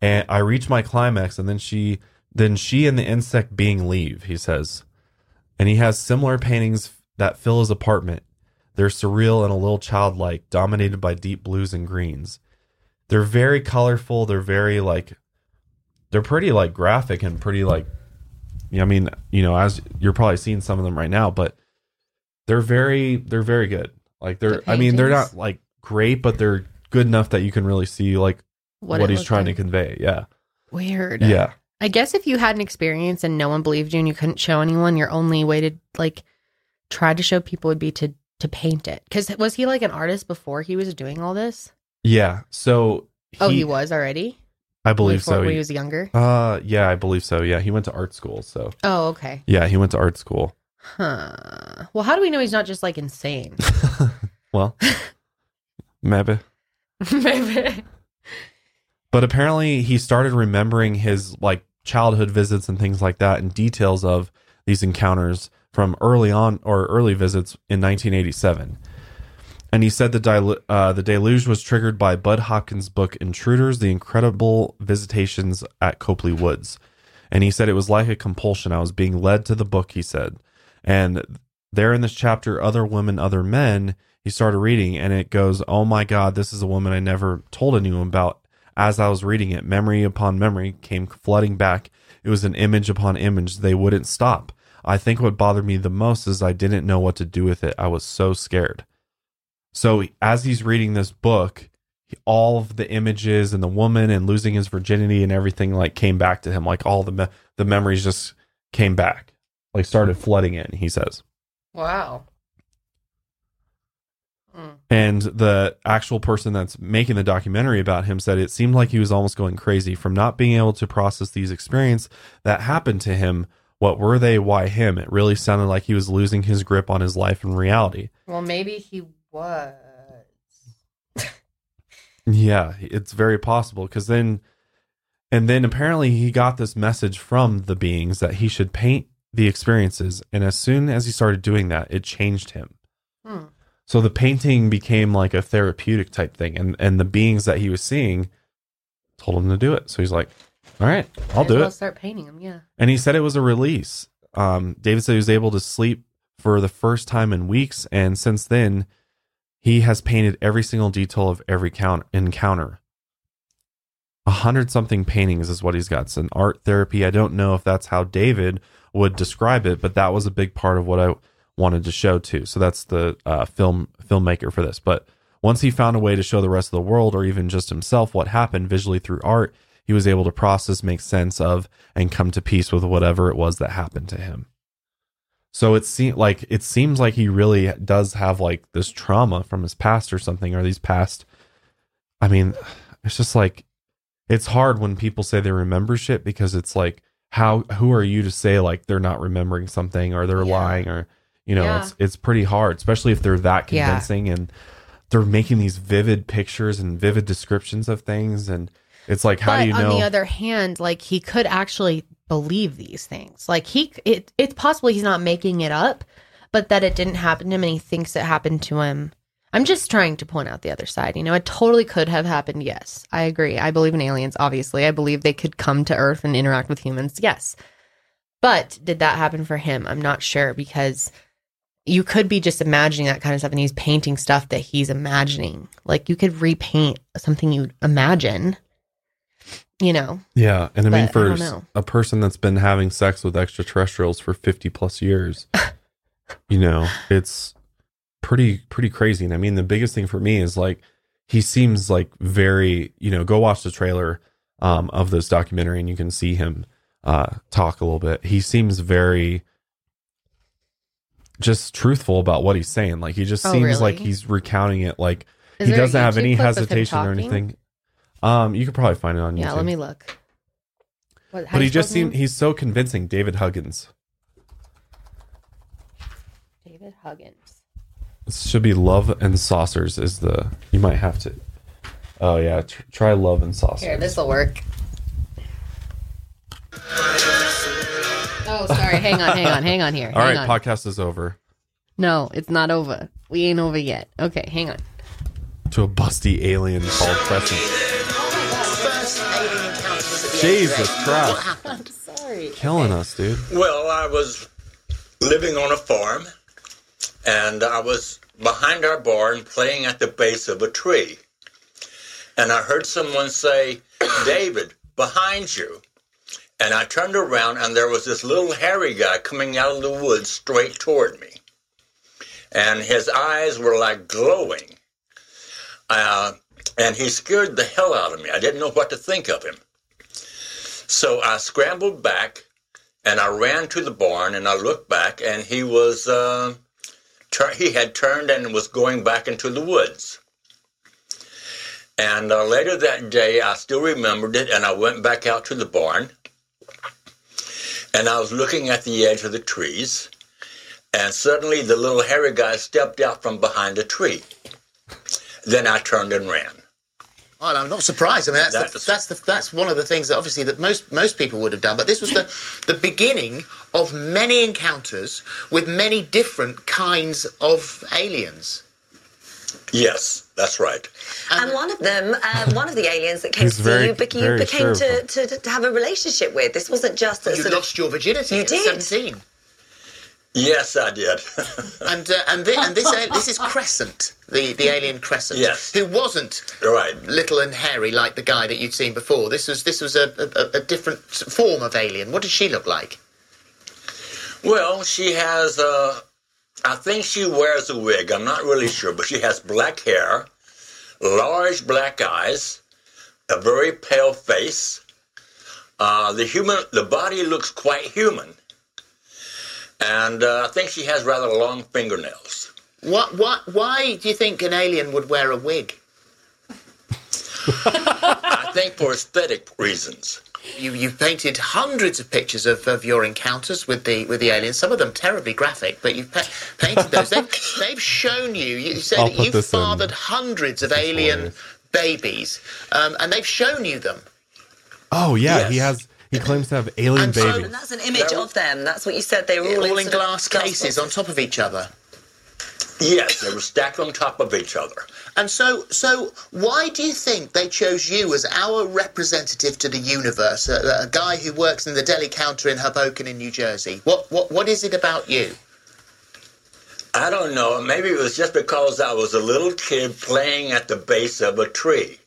and I reached my climax and then she then she and the insect being leave, he says. And he has similar paintings that fill his apartment. They're surreal and a little childlike, dominated by deep blues and greens. They're very colorful, they're very like they're pretty like graphic and pretty like yeah, I mean, you know, as you're probably seeing some of them right now, but they're very they're very good. Like they're The I mean, they're not like great, but they're good enough that you can really see like what, it he's trying like. to convey. Yeah. Weird. Yeah. I guess if you had an experience and no one believed you and you couldn't show anyone, your only way to like try to show people would be to to paint it. Because was he like an artist before he was doing all this? Yeah. So oh, he was already. I believe Before- so. When He- he was younger. uh yeah, I believe so. Yeah, he went to art school, so Oh, okay. yeah, he went to art school. Huh. Well, how do we know he's not just like insane? well, maybe. Maybe. But apparently he started remembering his like childhood visits and things like that and details of these encounters from early on or early visits in 1987. And he said the dilu- uh, the deluge was triggered by Bud Hopkins' book Intruders: The Incredible Visitations at Copley Woods. And he said it was like a compulsion. I was being led to the book, he said. And there in this chapter, Other Women, Other Men, he started reading and it goes, Oh my God, this is a woman I never told anyone about. As I was reading it, memory upon memory came flooding back. It was an image upon image. They wouldn't stop. I think what bothered me the most is I didn't know what to do with it. I was so scared. So as he's reading this book, all of the images and the woman and losing his virginity and everything like came back to him. Like all the me- the memories just came back, like started flooding in. He says. Wow. Hmm. And the actual person that's making the documentary about him said it seemed like he was almost going crazy from not being able to process these experiences that happened to him. What were they? Why him? It really sounded like he was losing his grip on his life and reality. Well, maybe he was. Yeah, it's very possible because then, and then apparently he got this message from the beings that he should paint the experiences. And as soon as he started doing that, it changed him. Hmm. So the painting became like a therapeutic type thing, and and the beings that he was seeing told him to do it. So he's like, "All right, I'll Might as do well it." Start painting him. Yeah. And he said it was a release. Um, David said he was able to sleep for the first time in weeks, and since then, he has painted every single detail of every count encounter. A hundred something paintings is what he's got. It's an art therapy. I don't know if that's how David would describe it, but that was a big part of what I wanted to show too. So that's the uh, film filmmaker for this. But once he found a way to show the rest of the world, or even just himself, what happened visually through art, he was able to process, make sense of, and come to peace with whatever it was that happened to him. So it seems like it seems like he really does have like this trauma from his past or something, or these past. I mean, it's just like it's hard when people say they remember shit because it's like how who are you to say like they're not remembering something or they're Yeah. lying or you know Yeah. it's it's pretty hard, especially if they're that Yeah. convincing and they're making these vivid pictures and vivid descriptions of things and it's like how but do you know on the other hand, like he could actually believe these things. Like he, it, it's possible he's not making it up, but that it didn't happen to him, and he thinks it happened to him. I'm just trying to point out the other side. You know, it totally could have happened. Yes, I agree. I believe in aliens, obviously. I believe they could come to Earth and interact with humans. Yes. But did that happen for him? I'm not sure because you could be just imagining that kind of stuff and he's painting stuff that he's imagining. Like you could repaint something you imagine, you know. Yeah, and I mean for know. a person that's been having sex with extraterrestrials for 50 plus years, you know, it's pretty pretty crazy. And I mean the biggest thing for me is like he seems like very, you know, go watch the trailer um of this documentary and you can see him uh talk a little bit. He seems very just truthful about what he's saying. Like he just Oh, seems like he's recounting it like Is he doesn't have any clip of him hesitation or anything. Um you could probably find it on YouTube. Yeah, YouTube. let me look. What, how but do he just his name? seemed he's so convincing david huggins David Huggins. this should be love and saucers is the you might have to oh yeah tr- try love and saucers Here, this will work. Oh, sorry. Hang on, hang on, hang on here. all hang right on. podcast is over no, it's not over. We ain't over yet. Okay, hang on. to a busty alien called crescent Jesus age of eight. Christ. I'm Sorry. killing us dude Well, I was living on a farm, and I was behind our barn playing at the base of a tree. And I heard someone say, David, behind you. And I turned around, and there was this little hairy guy coming out of the woods straight toward me. And his eyes were like glowing. Uh, and he scared the hell out of me. I didn't know what to think of him. So I scrambled back and I ran to the barn and I looked back and he was uh, tur- he had turned and was going back into the woods. And uh, later that day, I still remembered it, and I went back out to the barn, and I was looking at the edge of the trees, and suddenly the little hairy guy stepped out from behind a tree. Then I turned and ran. Well, I'm not surprised. I mean, that's the, That's- that's the, that's one of the things that obviously that most most people would have done. But this was the the beginning of many encounters with many different kinds of aliens. Yes, that's right. And one of them, um, one of the aliens that came to very- see you, bec- you became sure to, to, to have a relationship with. This wasn't just a You sort of lost your virginity You at did. 17, Yes, I did. and uh, and, thi- and this a- this is Crescent, the the alien Crescent, Yes. who wasn't right. little and hairy like the guy that you'd seen before. This was this was a, a, a different form of alien. What did she look like? Well, she has, uh, I think she wears a wig. I'm not really sure, but she has black hair, large black eyes, a very pale face. Uh, the human, the body looks quite human, and uh, I think she has rather long fingernails. What what why do you think an alien would wear a wig? I think for aesthetic reasons. You you've painted hundreds of pictures of, of your encounters with the with the aliens. Some of them terribly graphic, but you've pa- painted those. they've, they've shown you. You said that you've this in. fathered hundreds of alien babies, um, and they've shown you them. oh yeah he has he claims to have alien And so- babies And that's an image That- of them. That's what you said. They were all, all in sort of glass cases on top of each other. Yes, they were stacked on top of each other. And so, so why do you think they chose you as our representative to the universe? A, a guy who works in the deli counter in Hoboken in New Jersey. What, what, what is it about you? I don't know. Maybe it was just because I was a little kid playing at the base of a tree,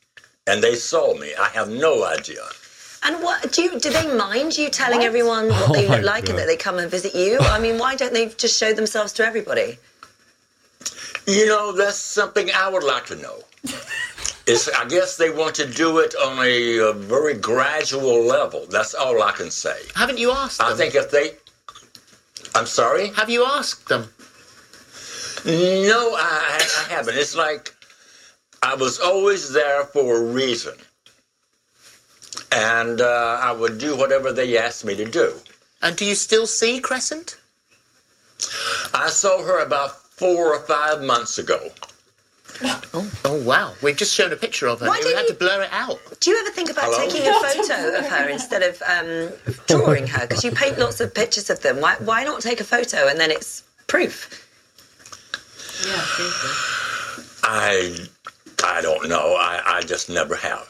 and they saw me. I have no idea. And what do you? Do they mind you telling everyone what Oh they look like God. and that they come and visit you? I mean, why don't they just show themselves to everybody? You know, that's something I would like to know. Is I guess they want to do it on a, uh very gradual level. That's all I can say. Haven't you asked them? I think if they, I'm sorry. Have you asked them? No, I, I haven't. It's like I was always there for a reason, and uh, I would do whatever they asked me to do. And do you still see Crescent? I saw her about four or five months ago. Oh, oh wow! We've just shown a picture of her. Why we didn't had you- to blur it out. Do you ever think about Hello? taking a photo of her instead of um, drawing her? Because you paint lots of pictures of them. Why, why not take a photo and then it's proof? Yeah, seriously. I I don't know. I, I just never have.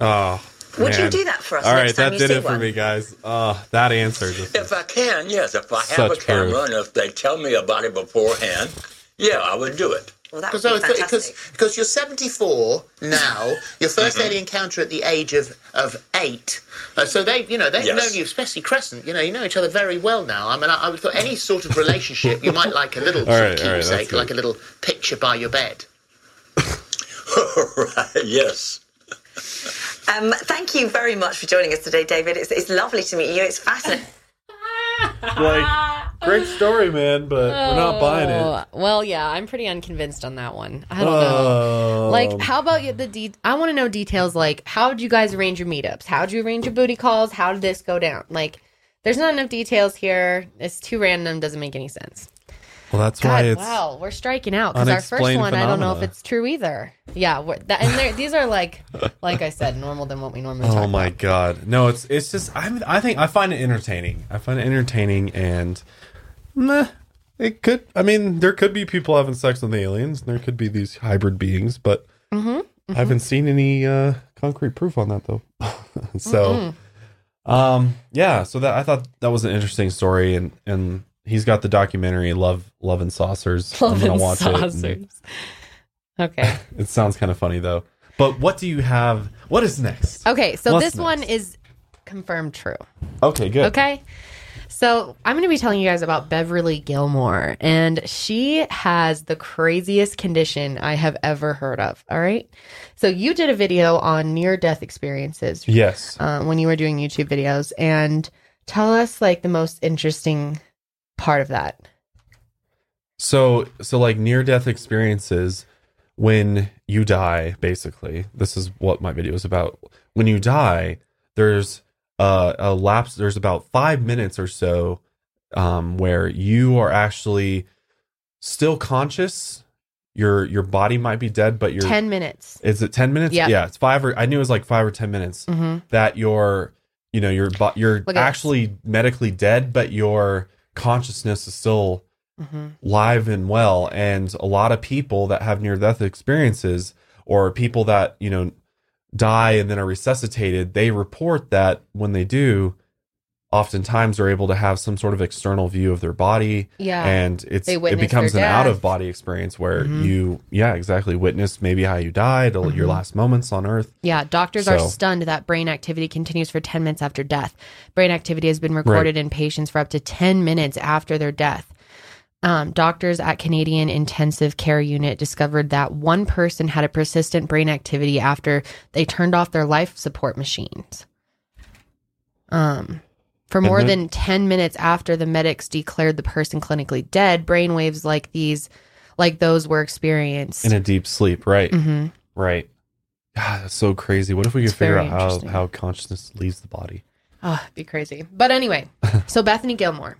Oh, Would you do that for us All next right, time that you did it for one? me, guys. Uh, that answers it. If I can, yes. If I have a camera proof. and if they tell me about it beforehand, yeah, I would do it. Well, that would Because be fantastic. because you're 74 now, your 1st alien encounter at the age of, of eight. Uh, so they, you know, they've Yes. known you, especially Crescent. You know, you know each other very well now. I mean, I, I would thought any sort of relationship, you might like a little All right, sort of all right, that's keepsake, good. like a little picture by your bed. right, yes. Um, thank you very much for joining us today, David. It's, it's lovely to meet you. It's fascinating. Like, great story, man, but we're not buying it. Oh, Well, yeah, I'm pretty unconvinced on that one. I don't know. Um, Like, how about you? The de- I want to know details. Like, how did you guys arrange your meetups? How did you arrange your booty calls? How did this go down? Like, there's not enough details here. It's too random. Doesn't make any sense. Well, that's God, why it's. wow, we're striking out because our first one, I don't know if it's true either. Yeah, that, and these are like, like I said, normal than what we normally talk Oh my about. god, no! It's it's just I I think I find it entertaining. I find it entertaining, and meh, it could. I mean, there could be people having sex with the aliens. and There could be these hybrid beings, but Mm-hmm, I haven't seen any uh, concrete proof on that though. so, um, yeah. So that I thought that was an interesting story, and and he's got the documentary "Love Love and Saucers." I'm Love gonna and watch it. and- saucers. Okay. It sounds kind of funny though. But what do you have? What is next? Okay. So What's this one is confirmed true. Okay, good. Okay. So I'm going to be telling you guys about Beverly Gilmore, and she has the craziest condition I have ever heard of. All right. So you did a video on near death experiences Yes. uh, when you were doing YouTube videos, and tell us like the most interesting part of that. So so like near death experiences when you die basically. This is what my video is about. When you die, there's uh, a lapse there's about 5 minutes or so um where you are actually still conscious. Your your body might be dead but you're 10 minutes. Is it 10 minutes? Yeah. Yeah, it's 5 or I knew it was like 5 or 10 minutes hmm that you're you know you're you're actually medically dead but your consciousness is still hmm live and well and a lot of people that have near death experiences or people that you know die and then are resuscitated they report that when they do oftentimes are able to have some sort of external view of their body Yeah. and it's it becomes an out of body experience where Mhm. you yeah exactly witness maybe how you died or your last moments on earth Yeah, doctors are stunned that brain activity continues for 10 minutes after death. Brain activity has been recorded in patients for up to 10 minutes after their death. Um, doctors at Canadian Intensive Care Unit discovered that one person had a persistent brain activity after they turned off their life support machines. Um, for more then- than 10 minutes after the medics declared the person clinically dead, brain waves like these, like those were experienced. in a deep sleep right. Hmm right. God, that's so crazy. What if we could It's figure out how how consciousness leaves the body? Oh, it'd be crazy. But anyway, so Bethany Gilmore,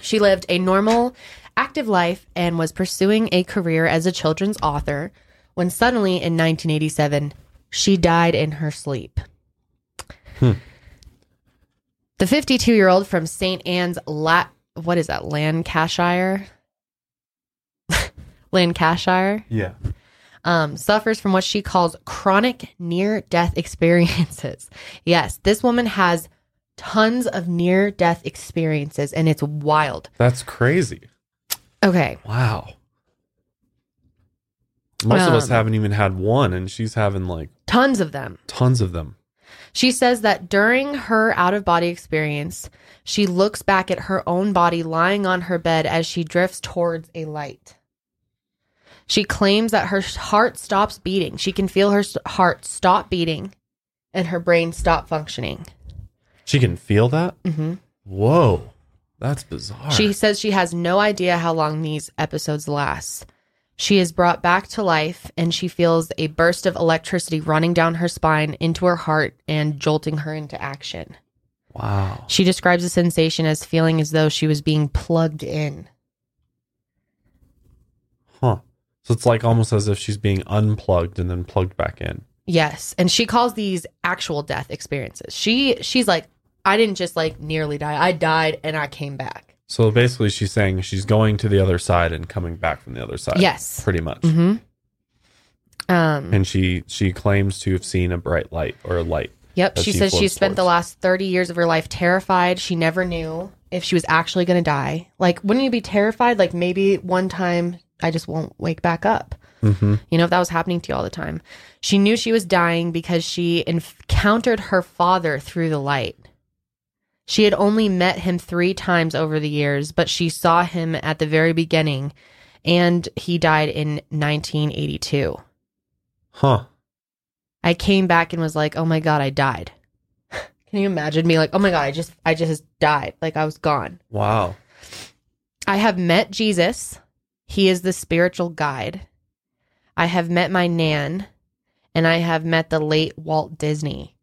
she lived a normal, active life and was pursuing a career as a children's author when suddenly in 1987, she died in her sleep. Hmm. The 52 year old from St. Anne's, La- what is that, Lancashire? Lancashire? yeah um, suffers from what she calls chronic near death experiences. Yes, this woman has tons of near death experiences and it's wild. that's crazy Okay. Wow. Most of us Um, haven't even had one, and she's having like Tons of them. tons of them. She says that during her out of body experience, she looks back at her own body lying on her bed as she drifts towards a light. She claims that her heart stops beating. She can feel her heart stop beating and her brain stop functioning. She can feel that. Mm-hmm. Whoa, that's bizarre. She says she has no idea how long these episodes last. She is brought back to life and she feels a burst of electricity running down her spine into her heart and jolting her into action. wow. She describes the sensation as feeling as though she was being plugged in. Huh. So it's like almost as if she's being unplugged and then plugged back in. Yes, and she calls these actual death experiences. She she's like I didn't just like nearly die. I died and I came back. So basically, she's saying she's going to the other side and coming back from the other side. Yes. Pretty much. Mhm. Um, And she she claims to have seen a bright light or a light. Yep. She she says she spent the last 30 years of her life terrified. She never knew if she was actually going to die. Like, wouldn't you be terrified? Like, maybe one time I just won't wake back up. Mm-hmm. You know, if that was happening to you all the time. She knew she was dying because she encountered her father through the light. She had only met him three times over the years, but she saw him at the very beginning, and he died in 1982. Huh. I came back and was like, "Oh my god, I died." Can you imagine me like, "Oh my god, I just I just died. Like I was gone." Wow. I have met Jesus. He is the spiritual guide. I have met my nan and I have met the late Walt Disney.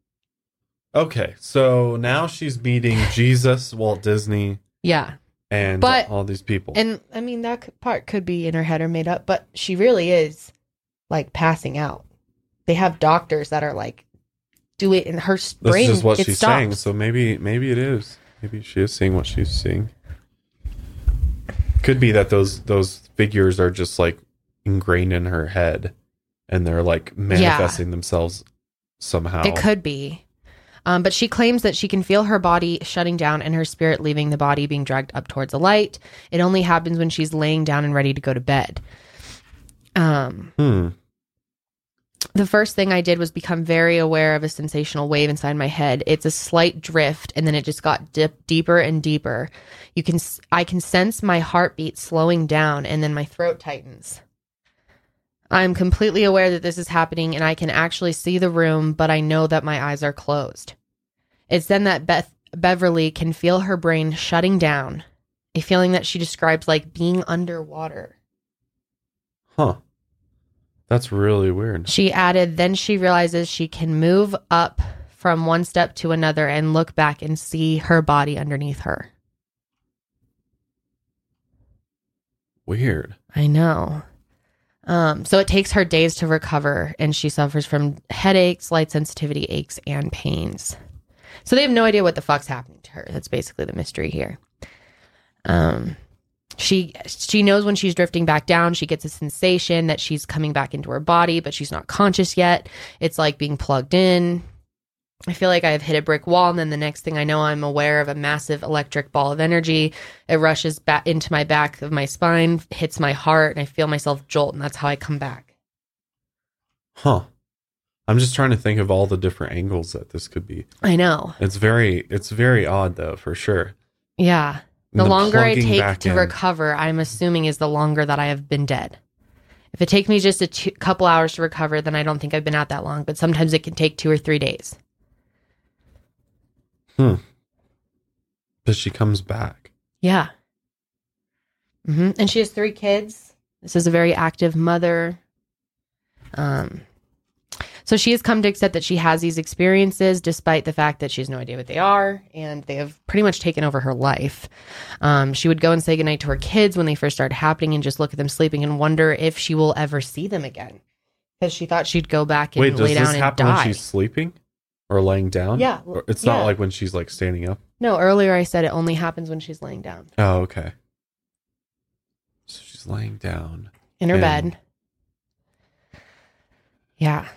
Okay, so now she's meeting Jesus, Walt Disney, Yeah. and But- all these people. And I mean that c- part could be in her head or made up, but she really is like passing out. They have doctors that are like do it in her s- this brain. is just what it she's stops. saying. So maybe maybe it is. Maybe she is seeing what she's seeing. Could be that those those figures are just like ingrained in her head, and they're like manifesting themselves somehow. It could be. Um, but she claims that she can feel her body shutting down and her spirit leaving the body being dragged up towards the light. It only happens when she's laying down and ready to go to bed. Um, Hmm. the first thing I did was become very aware of a sensational wave inside my head. It's a slight drift, and then it just got dip, deeper and deeper. You can, I can sense my heartbeat slowing down, and then my throat tightens. I'm completely aware that this is happening, and I can actually see the room, but I know that my eyes are closed. It's then that Beth Beverly can feel her brain shutting down, a feeling that she describes like being underwater. Huh. That's really weird. She added, then she realizes she can move up from one step to another and look back and see her body underneath her. Weird. I know. Um, so it takes her days to recover, and she suffers from headaches, light sensitivity, aches, and pains. So they have no idea what the fuck's happening to her. That's basically the mystery here. Um, she she knows when she's drifting back down. She gets a sensation that she's coming back into her body, but she's not conscious yet. It's like being plugged in. I feel like I've hit a brick wall, and then the next thing I know, I'm aware of a massive electric ball of energy. It rushes back into my back of my spine, hits my heart, and I feel myself jolt, and that's how I come back. Huh. I'm just trying to think of all the different angles that this could be. I know. It's very it's very odd though, for sure. Yeah. And The longer I take to in. recover, I'm assuming is the longer that I have been dead. If it takes me just a two, couple hours to recover, then I don't think I've been out that long. But sometimes it can take two or three days. Hmm. But she comes back. Yeah. hmm And she has three kids. This is a very active mother. Um, so she has come to accept that she has these experiences, despite the fact that she has no idea what they are, and they have pretty much taken over her life. Um, she would go and say goodnight to her kids when they first started happening, and just look at them sleeping and wonder if she will ever see them again, because she thought she'd go back and Wait, lay does down this and happen when she's sleeping? Or laying down? Yeah, Or it's yeah. not like when she's like standing up. No, earlier I said it only happens when she's laying down Oh, okay. So she's laying down. in her And- bed. Yeah.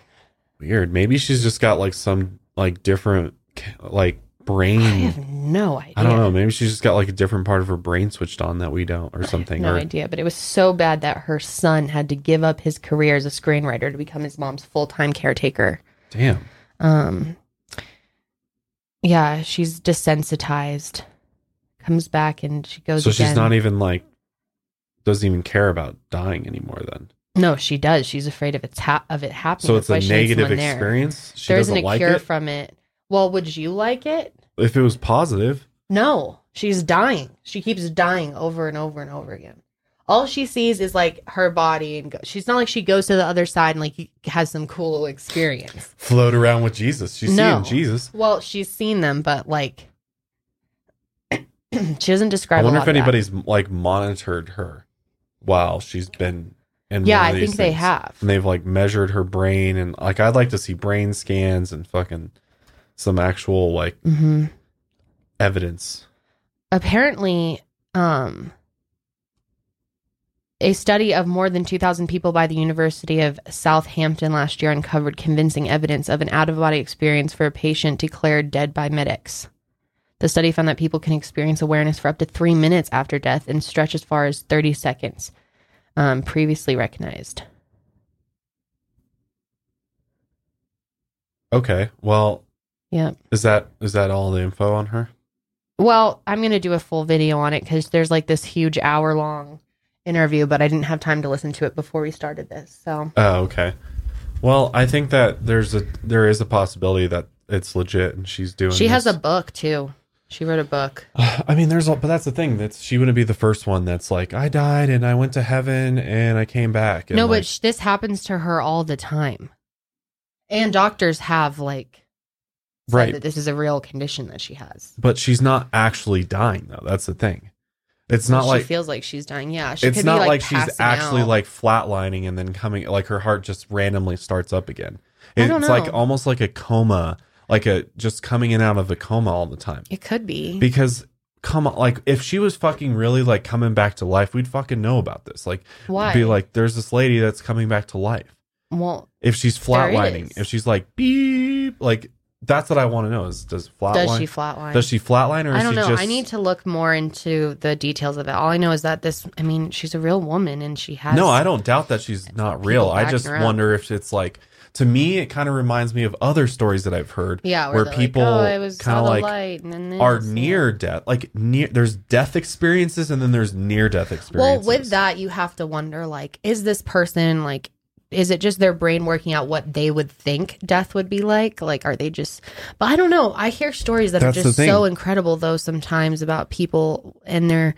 Weird. Maybe she's just got like some like different like brain. I have no idea. I don't know. Maybe she's just got like a different part of her brain switched on that we don't, or something. No or idea, but it was so bad that her son had to give up his career as a screenwriter to become his mom's full time caretaker. damn. Um, yeah, she's desensitized. Comes back and she goes. So she's not even like doesn't even care about dying anymore. Then. No, she does. She's afraid of it's ha- of it happening. So it's That's a why she needs negative someone there. experience. She there isn't a like cure it. from it. Well, would you like it? if it was positive, No, she's dying. She keeps dying over and over and over again. All she sees is like her body, and go- she's not like she goes to the other side and like has some cool experience. float around with Jesus. She's No. seeing Jesus. Well, she's seen them, but like she doesn't describe. I wonder if anybody's like monitored her while she's been in. Yeah, I think they have. and they've like measured her brain and like I'd like to see brain scans and fucking some actual like hmm evidence. Apparently, um, A study of more than 2,000 people by the University of Southampton last year uncovered convincing evidence of an out of body experience for a patient declared dead by medics. The study found that people can experience awareness for up to three minutes after death and stretch as far as 30 seconds, um, previously recognized. Okay. Well, Yeah. is that is that all the info on her? Well, I'm going to do a full video on it because there's like this huge hour long interview, but I didn't have time to listen to it before we started this. So, Oh, okay. Well, I think that there's a there is a possibility that it's legit and she's doing. she has a book too. She wrote a book. I mean, there's a, but that's the thing. That's she wouldn't be the first one that's like, I died and I went to heaven and I came back. And no, like, but sh- this happens to her all the time. And doctors have like said right. that this is a real condition that she has. But she's not actually dying though. That's the thing. It's not she like she feels like she's dying. Yeah, she it's could not be, like, she's actually out. like flatlining and then coming like her heart just randomly starts up again. I It's like almost like a coma, like a just coming in out of a coma all the time. It could be. Because come on, like if she was fucking really like coming back to life, we'd fucking know about this. Like Why? be like, there's this lady that's coming back to life. well, If she's flatlining, if she's like beep, like that's what I want to know is does flatline does she flatline? does she flatline or is I don't know. just I need to look more into the details of it. All I know is that this. I mean, she's a real woman, and she has. No, I don't doubt that she's not real. I just wonder if it's like to me it kind of reminds me of other stories that I've heard Yeah, where they're people like, oh, kind of like light and then this, are near death. Like near there's death experiences and then there's near death experiences. Well, with that, you have to wonder like, is this person like, is it just their brain working out what they would think death would be like? Like, are they just, but I don't know. I hear stories that That's are just so incredible, though, sometimes about people and their,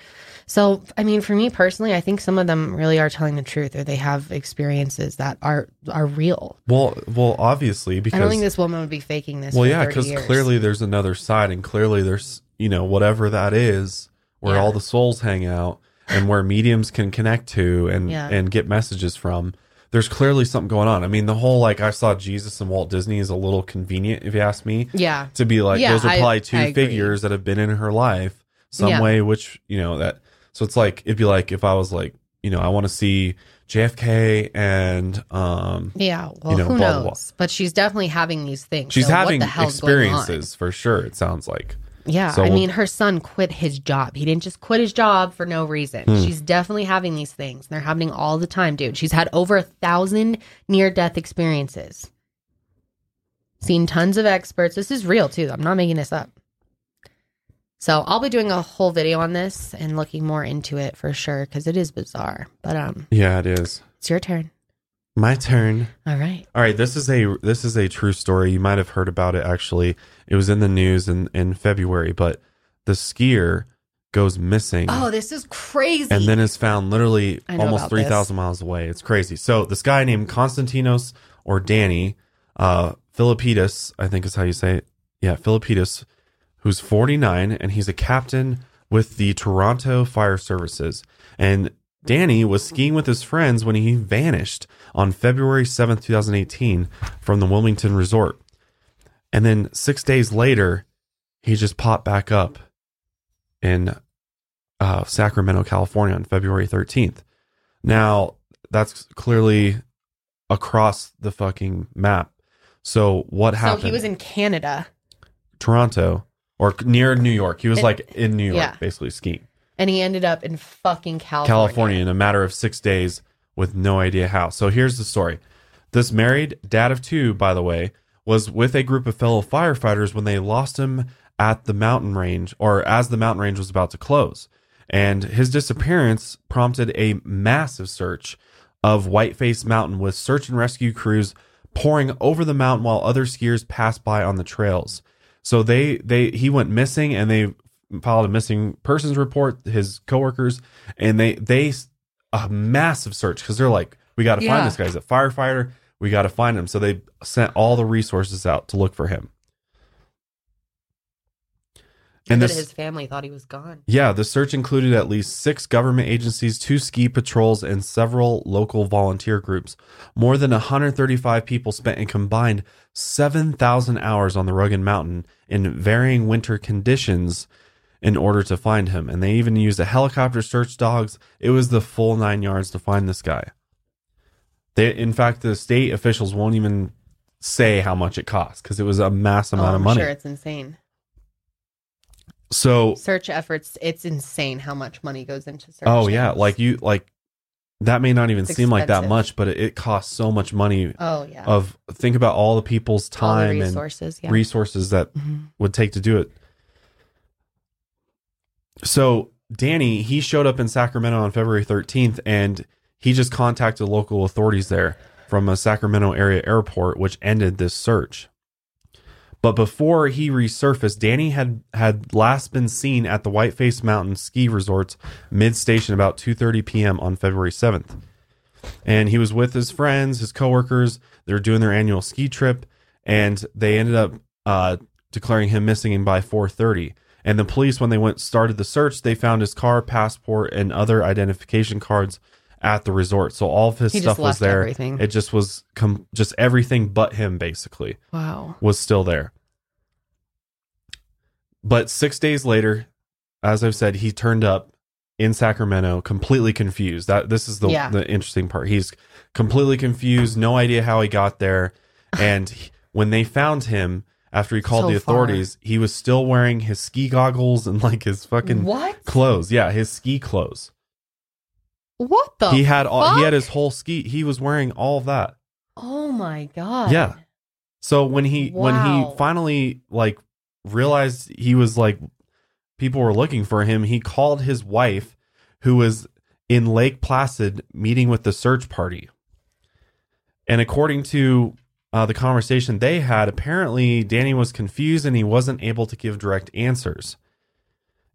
so, I mean, for me personally, I think some of them really are telling the truth or they have experiences that are, are real. well, well, obviously because I don't think this woman would be faking this. well, yeah, because clearly there's another side, and clearly there's you know whatever that is where Yeah. all the souls hang out and where mediums can connect to and Yeah. and get messages from. There's clearly something going on. I mean, the whole like I saw Jesus and Walt Disney is a little convenient, if you ask me. Yeah. to be like Yeah, those are I- probably two I figures that have been in her life some Yeah. way which you know that so it's like it'd be like if i was like you know i want to see jfk and um Yeah. Well, know, who blah, knows? blah, blah. But she's definitely having these things. she's So what having the hell's going on? experiences for sure it sounds like Yeah, So I mean, her son quit his job. He didn't just quit his job for no reason. Hmm. She's definitely having these things. They're happening all the time, dude. She's had over a thousand near death experiences. Seen tons of experts. This is real too. I'm not making this up. So I'll be doing a whole video on this and looking more into it for sure because it is bizarre. But um, yeah it is it's your turn. My turn All right. all right this is a this is a true story you might have heard about it actually it was in the news in in february but the skier goes missing Oh, this is crazy. and then is found literally almost 3,000 miles away. It's crazy. So this guy named Konstantinos or Danny uh, Philippidis, I think is how you say it. Yeah, Philippidis, who's 49 and he's a captain with the Toronto Fire Services. And Danny was skiing with his friends when he vanished on February 7th, 2018 from the Wilmington Resort. And then 6 days later, he just popped back up in uh, Sacramento, California on February 13th. Now, that's clearly across the fucking map. So, what happened? so he was in Canada Toronto or near New York. He was like in New York, yeah. basically skiing. and he ended up in fucking California. California in a matter of six days with no idea how. So here's the story. This married dad of two, by the way, was with a group of fellow firefighters when they lost him at the mountain range or as the mountain range was about to close. And his disappearance prompted a massive search of Whiteface Mountain with search and rescue crews pouring over the mountain while other skiers passed by on the trails. So they they he went missing and they filed a missing persons report his coworkers and they they a massive search because they're like we got to Yeah. find this guy he's a firefighter we got to find him so they sent all the resources out to look for him And this his family thought he was gone. yeah, the search included at least six government agencies, two ski patrols, and several local volunteer groups. More than 135 people spent a combined 7,000 hours on the rugged mountain in varying winter conditions. In order to find him. And they even used a helicopter search dogs. It was the full nine yards to find this guy. They, in fact, the state officials won't even say how much it cost because it was a mass amount oh, of I'm money. sure it's insane. So, Search efforts, it's insane how much money goes into search. oh yeah, like you like that may not even It's seem like that much, but it, it costs so much money. oh yeah, Of think about all the people's all time and resources. Yeah. resources that Mhm. would take to do it. So Danny, he showed up in Sacramento on February 13th and he just contacted local authorities there from a Sacramento area airport, which ended this search. But before he resurfaced, Danny had had last been seen at the Whiteface Mountain ski resort's mid station about 2:30 p.m. on February 7th. And he was with his friends, his coworkers. They were doing their annual ski trip, and they ended up uh, declaring him missing by 4:30. And the police, when they went started the search, they found his car, passport, and other identification cards at the resort. So all of his He stuff was there. everything. It just was com- just everything but him, basically Wow. was still there. But six days later, as I've said, he turned up in Sacramento, completely confused. That this is the Yeah. the interesting part. He's completely confused, no idea how he got there, and he- when they found him after he called So the far. authorities, he was still wearing his ski goggles and like his fucking What? clothes. Yeah, his ski clothes. What the? he had all he had his whole ski. He was wearing all of that. Oh my god. Yeah. So when he when he finally like realized he was like people were looking for him, he called his wife who was in Lake Placid meeting with the search party. And according to uh, the conversation they had, apparently Danny was confused and he wasn't able to give direct answers.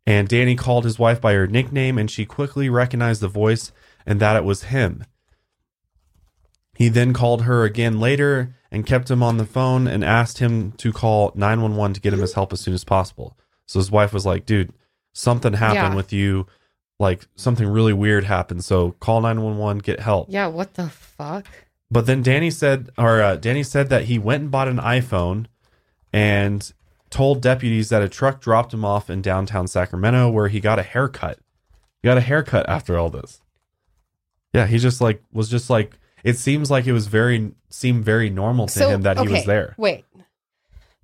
And Danny called his wife by her nickname and she quickly recognized the voice and that it was him. He then called her again later and kept him on the phone and asked him to call 911 to get him his help as soon as possible. So his wife was like, dude, something happened Yeah. with you. Like something really weird happened. So call 911, get help. Yeah. What the fuck? But then Danny said, or uh, Danny said that he went and bought an iPhone and told deputies that a truck dropped him off in downtown Sacramento where he got a haircut. He got a haircut after all this. Yeah, he just like was just like it seems like it was very seemed very normal to him that he was there. Wait.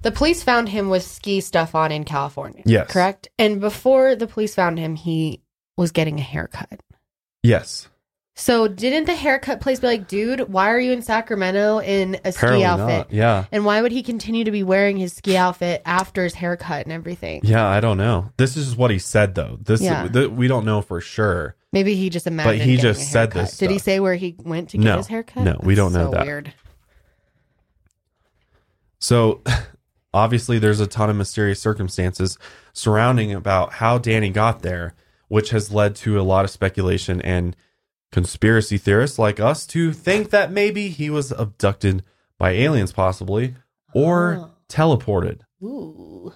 The police found him with ski stuff on in California. Yes. Correct? And before the police found him, he was getting a haircut. Yes. So didn't the haircut place be like, dude, why are you in Sacramento in a ski outfit? not. Yeah. And why would he continue to be wearing his ski outfit after his haircut and everything? Yeah, I don't know. This is what he said though. This Yeah. th- we don't know for sure. Maybe he just imagined. But he just said this Did he say where he went to get No. his haircut? No, we don't know so that. Weird. So obviously there's a ton of mysterious circumstances surrounding about how Danny got there, which has led to a lot of speculation and conspiracy theorists like us to think that maybe he was abducted by aliens possibly or Oh. teleported Ooh.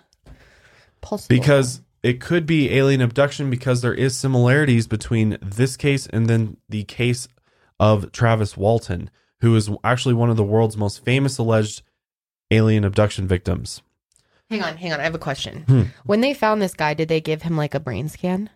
Possible. because it could be alien abduction because there is similarities between this case and then the case of Travis Walton who is actually one of the world's most famous alleged alien abduction victims. Hang on, hang on. I have a question. Hmm. When they found this guy, did they give him like a brain scan?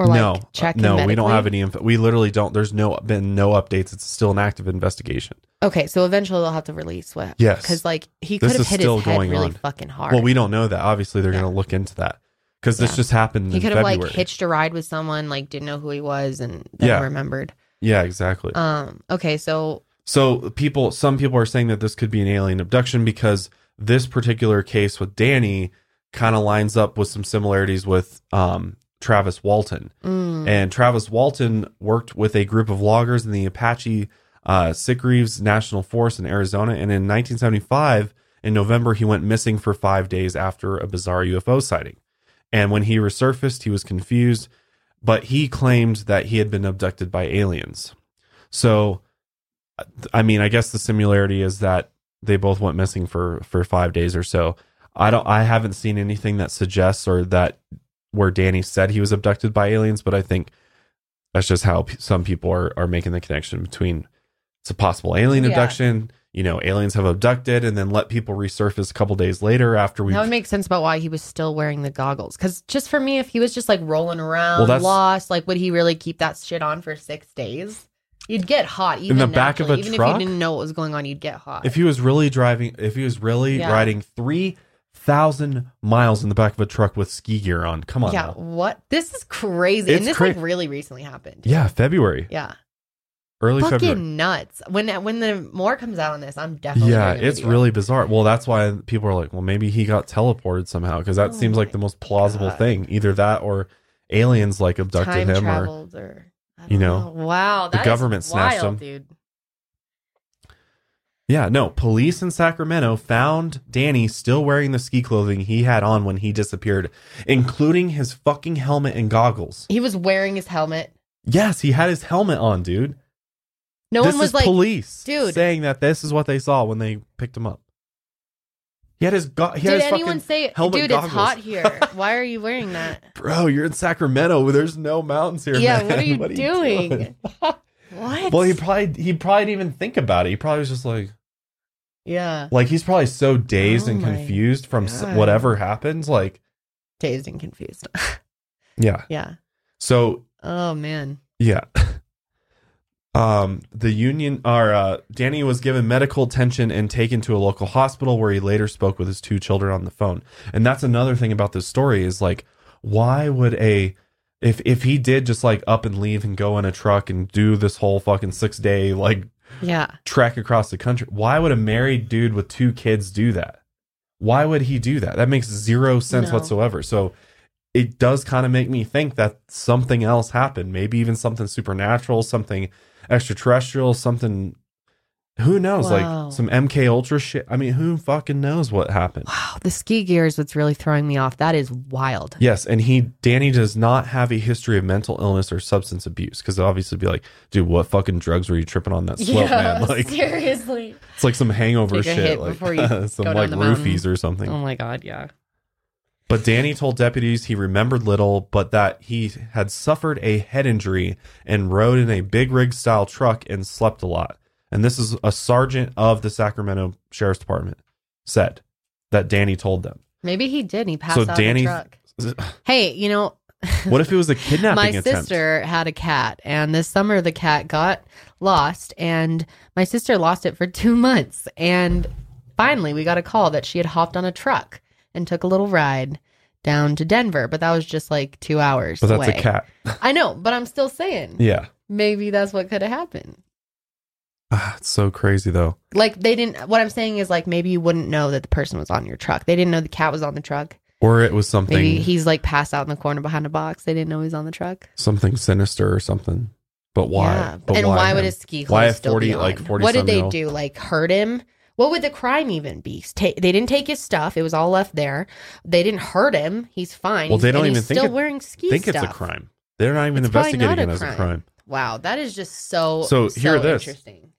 Or like no, check him no, we don't have any info. We literally don't. There's no been no updates. It's still an active investigation. Okay, so eventually they'll have to release what Yes. because like he This could have hit his head really on. fucking hard. Well, we don't know that. Obviously, they're Yeah. going to look into that because this just happened. he could have like hitched a ride with someone, like didn't know who he was and then Yeah. remembered. Yeah, exactly. Um. Okay, so so people, some people are saying that this could be an alien abduction because this particular case with Danny kind of lines up with some similarities with um, Travis Walton. mm, And Travis Walton worked with a group of loggers in the Apache uh, Sitgreaves National Forest in Arizona. And in 1975, in November, he went missing for five days after a bizarre UFO sighting. And when he resurfaced, he was confused, but he claimed that he had been abducted by aliens. So, I mean, I guess the similarity is that they both went missing for for five days or so. I don't. I haven't seen anything that suggests or that where Danny said he was abducted by aliens, but I think that's just how p- some people are are making the connection between it's a possible alien Yeah. abduction. you know, aliens have abducted and then let people resurface a couple days later after we That would make sense about why he was still wearing the goggles. Because just for me, if he was just like rolling around, Well, lost, like would he really keep that shit on for six days? You'd get hot even the back of a even truck? if you didn't know what was going on. You'd get hot. if he was really driving if he was really Yeah. riding 3000 miles in the back of a truck with ski gear on. Come on. yeah, now. what? This is crazy, It's and this cra- like really recently happened. Yeah, February. yeah, Early fucking February. nuts. When when the more comes out on this, I'm definitely Yeah, it's really bizarre. Well, that's why people are like, well, maybe he got teleported somehow because that Oh seems like the most plausible God. thing. Either that or aliens like abducted time him or or, you don't know, wow, the government snatched him. dude. Yeah, no. Police in Sacramento found Danny still wearing the ski clothing he had on when he disappeared, including his fucking helmet and goggles. He was wearing his helmet. Yes, he had his helmet on, dude. No this one was is like, police dude. saying that this is what they saw when they picked him up. He had his go- he Did his anyone say, dude, it's hot here? Why are you wearing that? Bro, you're in Sacramento. There's no mountains here. yeah, man. what are you doing? what? well, he probably he probably didn't even think about it. He probably was just like yeah, like he's probably so dazed Oh and confused from God. whatever happens. Like, dazed and confused. yeah. yeah. So Oh man. Yeah. Um, the union or uh, Danny was given medical attention and taken to a local hospital where he later spoke with his two children on the phone. And that's another thing about this story is like, why would a if if he did just like up and leave and go in a truck and do this whole fucking six day like Yeah. trek across the country, why would a married dude with two kids do that? Why would he do that? That makes zero sense No. whatsoever. So it does kind of make me think that something else happened. Maybe even something supernatural, something extraterrestrial, something who knows, Wow. like some MK Ultra shit. I mean, who fucking knows what happened? Wow. The ski gear is what's really throwing me off. That is wild. Yes, and he Danny does not have a history of mental illness or substance abuse because obviously be like, dude, what fucking drugs were you tripping on that slope, man? Like seriously. it's like some hangover Take shit, hit like some like the mountain. roofies or something. Oh my god. Yeah. But Danny told deputies he remembered little, but that he had suffered a head injury and rode in a big rig style truck and slept a lot. And this is a sergeant of the Sacramento Sheriff's Department said that Danny told them. Maybe he did. He passed So out Danny- the truck. Hey, you know, What if it was a kidnapping my attempt? sister had a cat, and this summer the cat got lost, and my sister lost it for two months. And finally, we got a call that she had hopped on a truck and took a little ride down to Denver, but that was just like two hours. But that's away. a cat. I know, but I'm still saying Yeah. maybe that's what could have happened. Ah, it's so crazy though. Like they didn't. What I'm saying is like maybe you wouldn't know that the person was on your truck. They didn't know the cat was on the truck. Or it was something Maybe he's like passed out in the corner behind a box. They didn't know he was on the truck. something sinister or something. But why? Yeah. But and why, would him? his ski clothes Why a still 40 be on? like 40 What did they do? Like hurt him? What would the crime even be? Ta- they didn't take his stuff. It was all left there. They didn't hurt him. He's fine. Well, they don't and even he's think still it- wearing ski think stuff. it's a crime. They're not even It's investigating not it as a a crime. Wow, that is just so So, hear this. Interesting.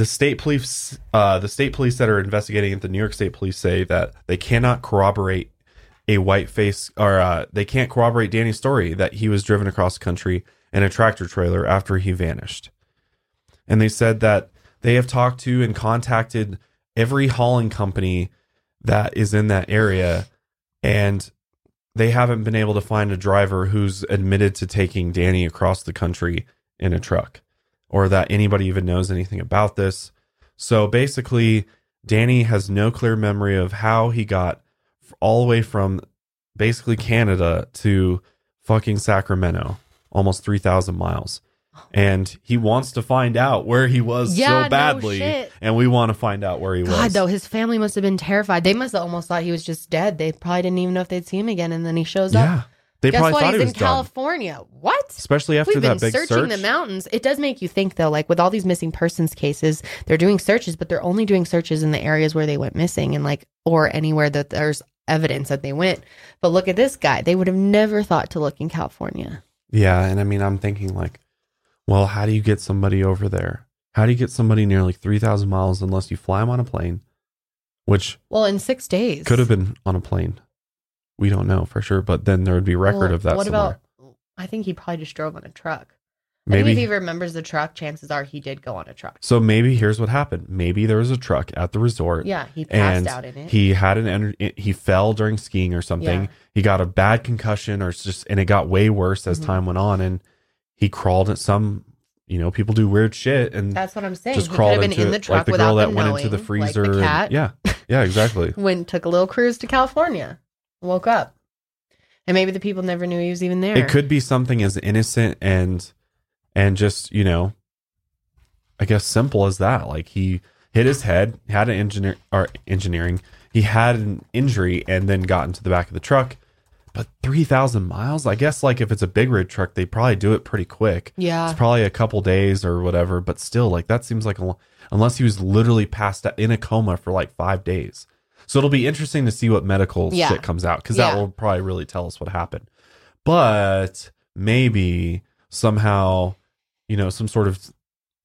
The state police uh, the state police that are investigating it the new york state police say that they cannot corroborate a white face or uh, they can't corroborate danny's story that he was driven across the country in a tractor trailer after he vanished. And they said that they have talked to and contacted every hauling company that is in that area and they haven't been able to find a driver who's admitted to taking danny across the country in a truck or that anybody even knows anything about this. So basically, Danny has no clear memory of how he got all the way from basically Canada to fucking Sacramento, almost 3,000 miles. And he wants to find out where he was Yeah, so badly. shit. and we want to find out where he God, was. God, though, his family must have been terrified. They must have almost thought he was just dead. They probably didn't even know if they'd see him again. And then he shows up. They Guess probably what? thought He's he was in done. California. What? Especially after We've that been big searching search. the mountains. It does make you think, though, like with all these missing persons cases, they're doing searches, but they're only doing searches in the areas where they went missing and like, or anywhere that there's evidence that they went. But look at this guy. They would have never thought to look in California. Yeah, and I mean, I'm thinking like, well, how do you get somebody over there? How do you get somebody nearly three thousand miles unless you fly them on a plane, which Well, in six days. could have been on a plane. We don't know for sure, but then there would be record Well, of that. What somewhere. about, I think he probably just drove on a truck. I think maybe if he remembers the truck, chances are he did go on a truck. so maybe here's what happened maybe there was a truck at the resort Yeah, he passed and out in it. he had an ener- he fell during skiing or something Yeah. he got a bad concussion or it's just and it got way worse as Mhm. time went on and he crawled at some you know people do weird shit and That's what I'm saying. just he could crawled have been into in the it, truck like the without girl that them went knowing, into the like freezer the and- yeah yeah exactly went took a little cruise to California, woke up, and maybe the people never knew he was even there. it could be something as innocent and and just you know i guess simple as that. Like he hit his head had an engineer or engineering he had an injury and then got into the back of the truck. But 3000 miles i guess like if it's a big rig truck they probably do it pretty quick. Yeah, it's probably a couple days or whatever but still like that seems like a unless he was literally passed out in a coma for like five days so it'll be interesting to see what medical Yeah. shit comes out because Yeah. that will probably really tell us what happened but maybe somehow you know some sort of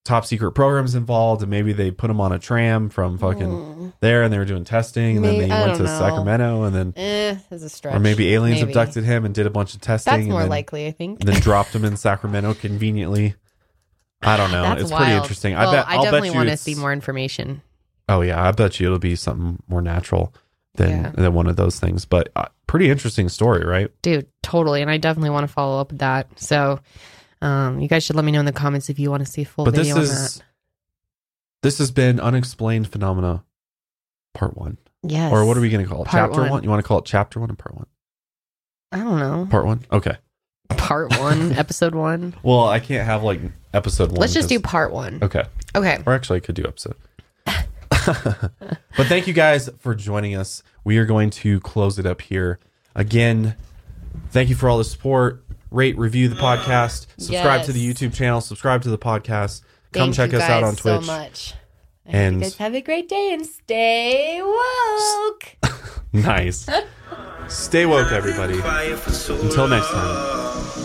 top secret programs involved and maybe they put him on a tram from fucking Mm. there and they were doing testing and Maybe- then they I went to know. sacramento and then Eh, a stretch. or maybe aliens Maybe. abducted him and did a bunch of testing That's more then, likely, I think. and then dropped him in sacramento conveniently i don't know That's it's wild. pretty interesting Well, i bet I definitely want to see more information. Oh yeah i bet you it'll be something more natural than Yeah. than one of those things but uh, pretty interesting story right Dude, totally. And I definitely want to follow up with that. So um, you guys should let me know in the comments if you want to see a full but this video on is this has been unexplained phenomena part one that. Yes. or what are we going to call it Part chapter one. one. you want to call it chapter one or part one I don't know. part one okay Part one, episode one. well i can't have like episode one Let's just do part one. okay Okay. or actually i could do episode but thank you guys for joining us. We are going to close it up here. Again thank you for all the support. Rate review the podcast. Subscribe to the youtube channel. Subscribe to the podcast. Come Thank check us out on twitch. so much. I And- you guys have a great day and stay woke. nice. Stay woke everybody. Until next time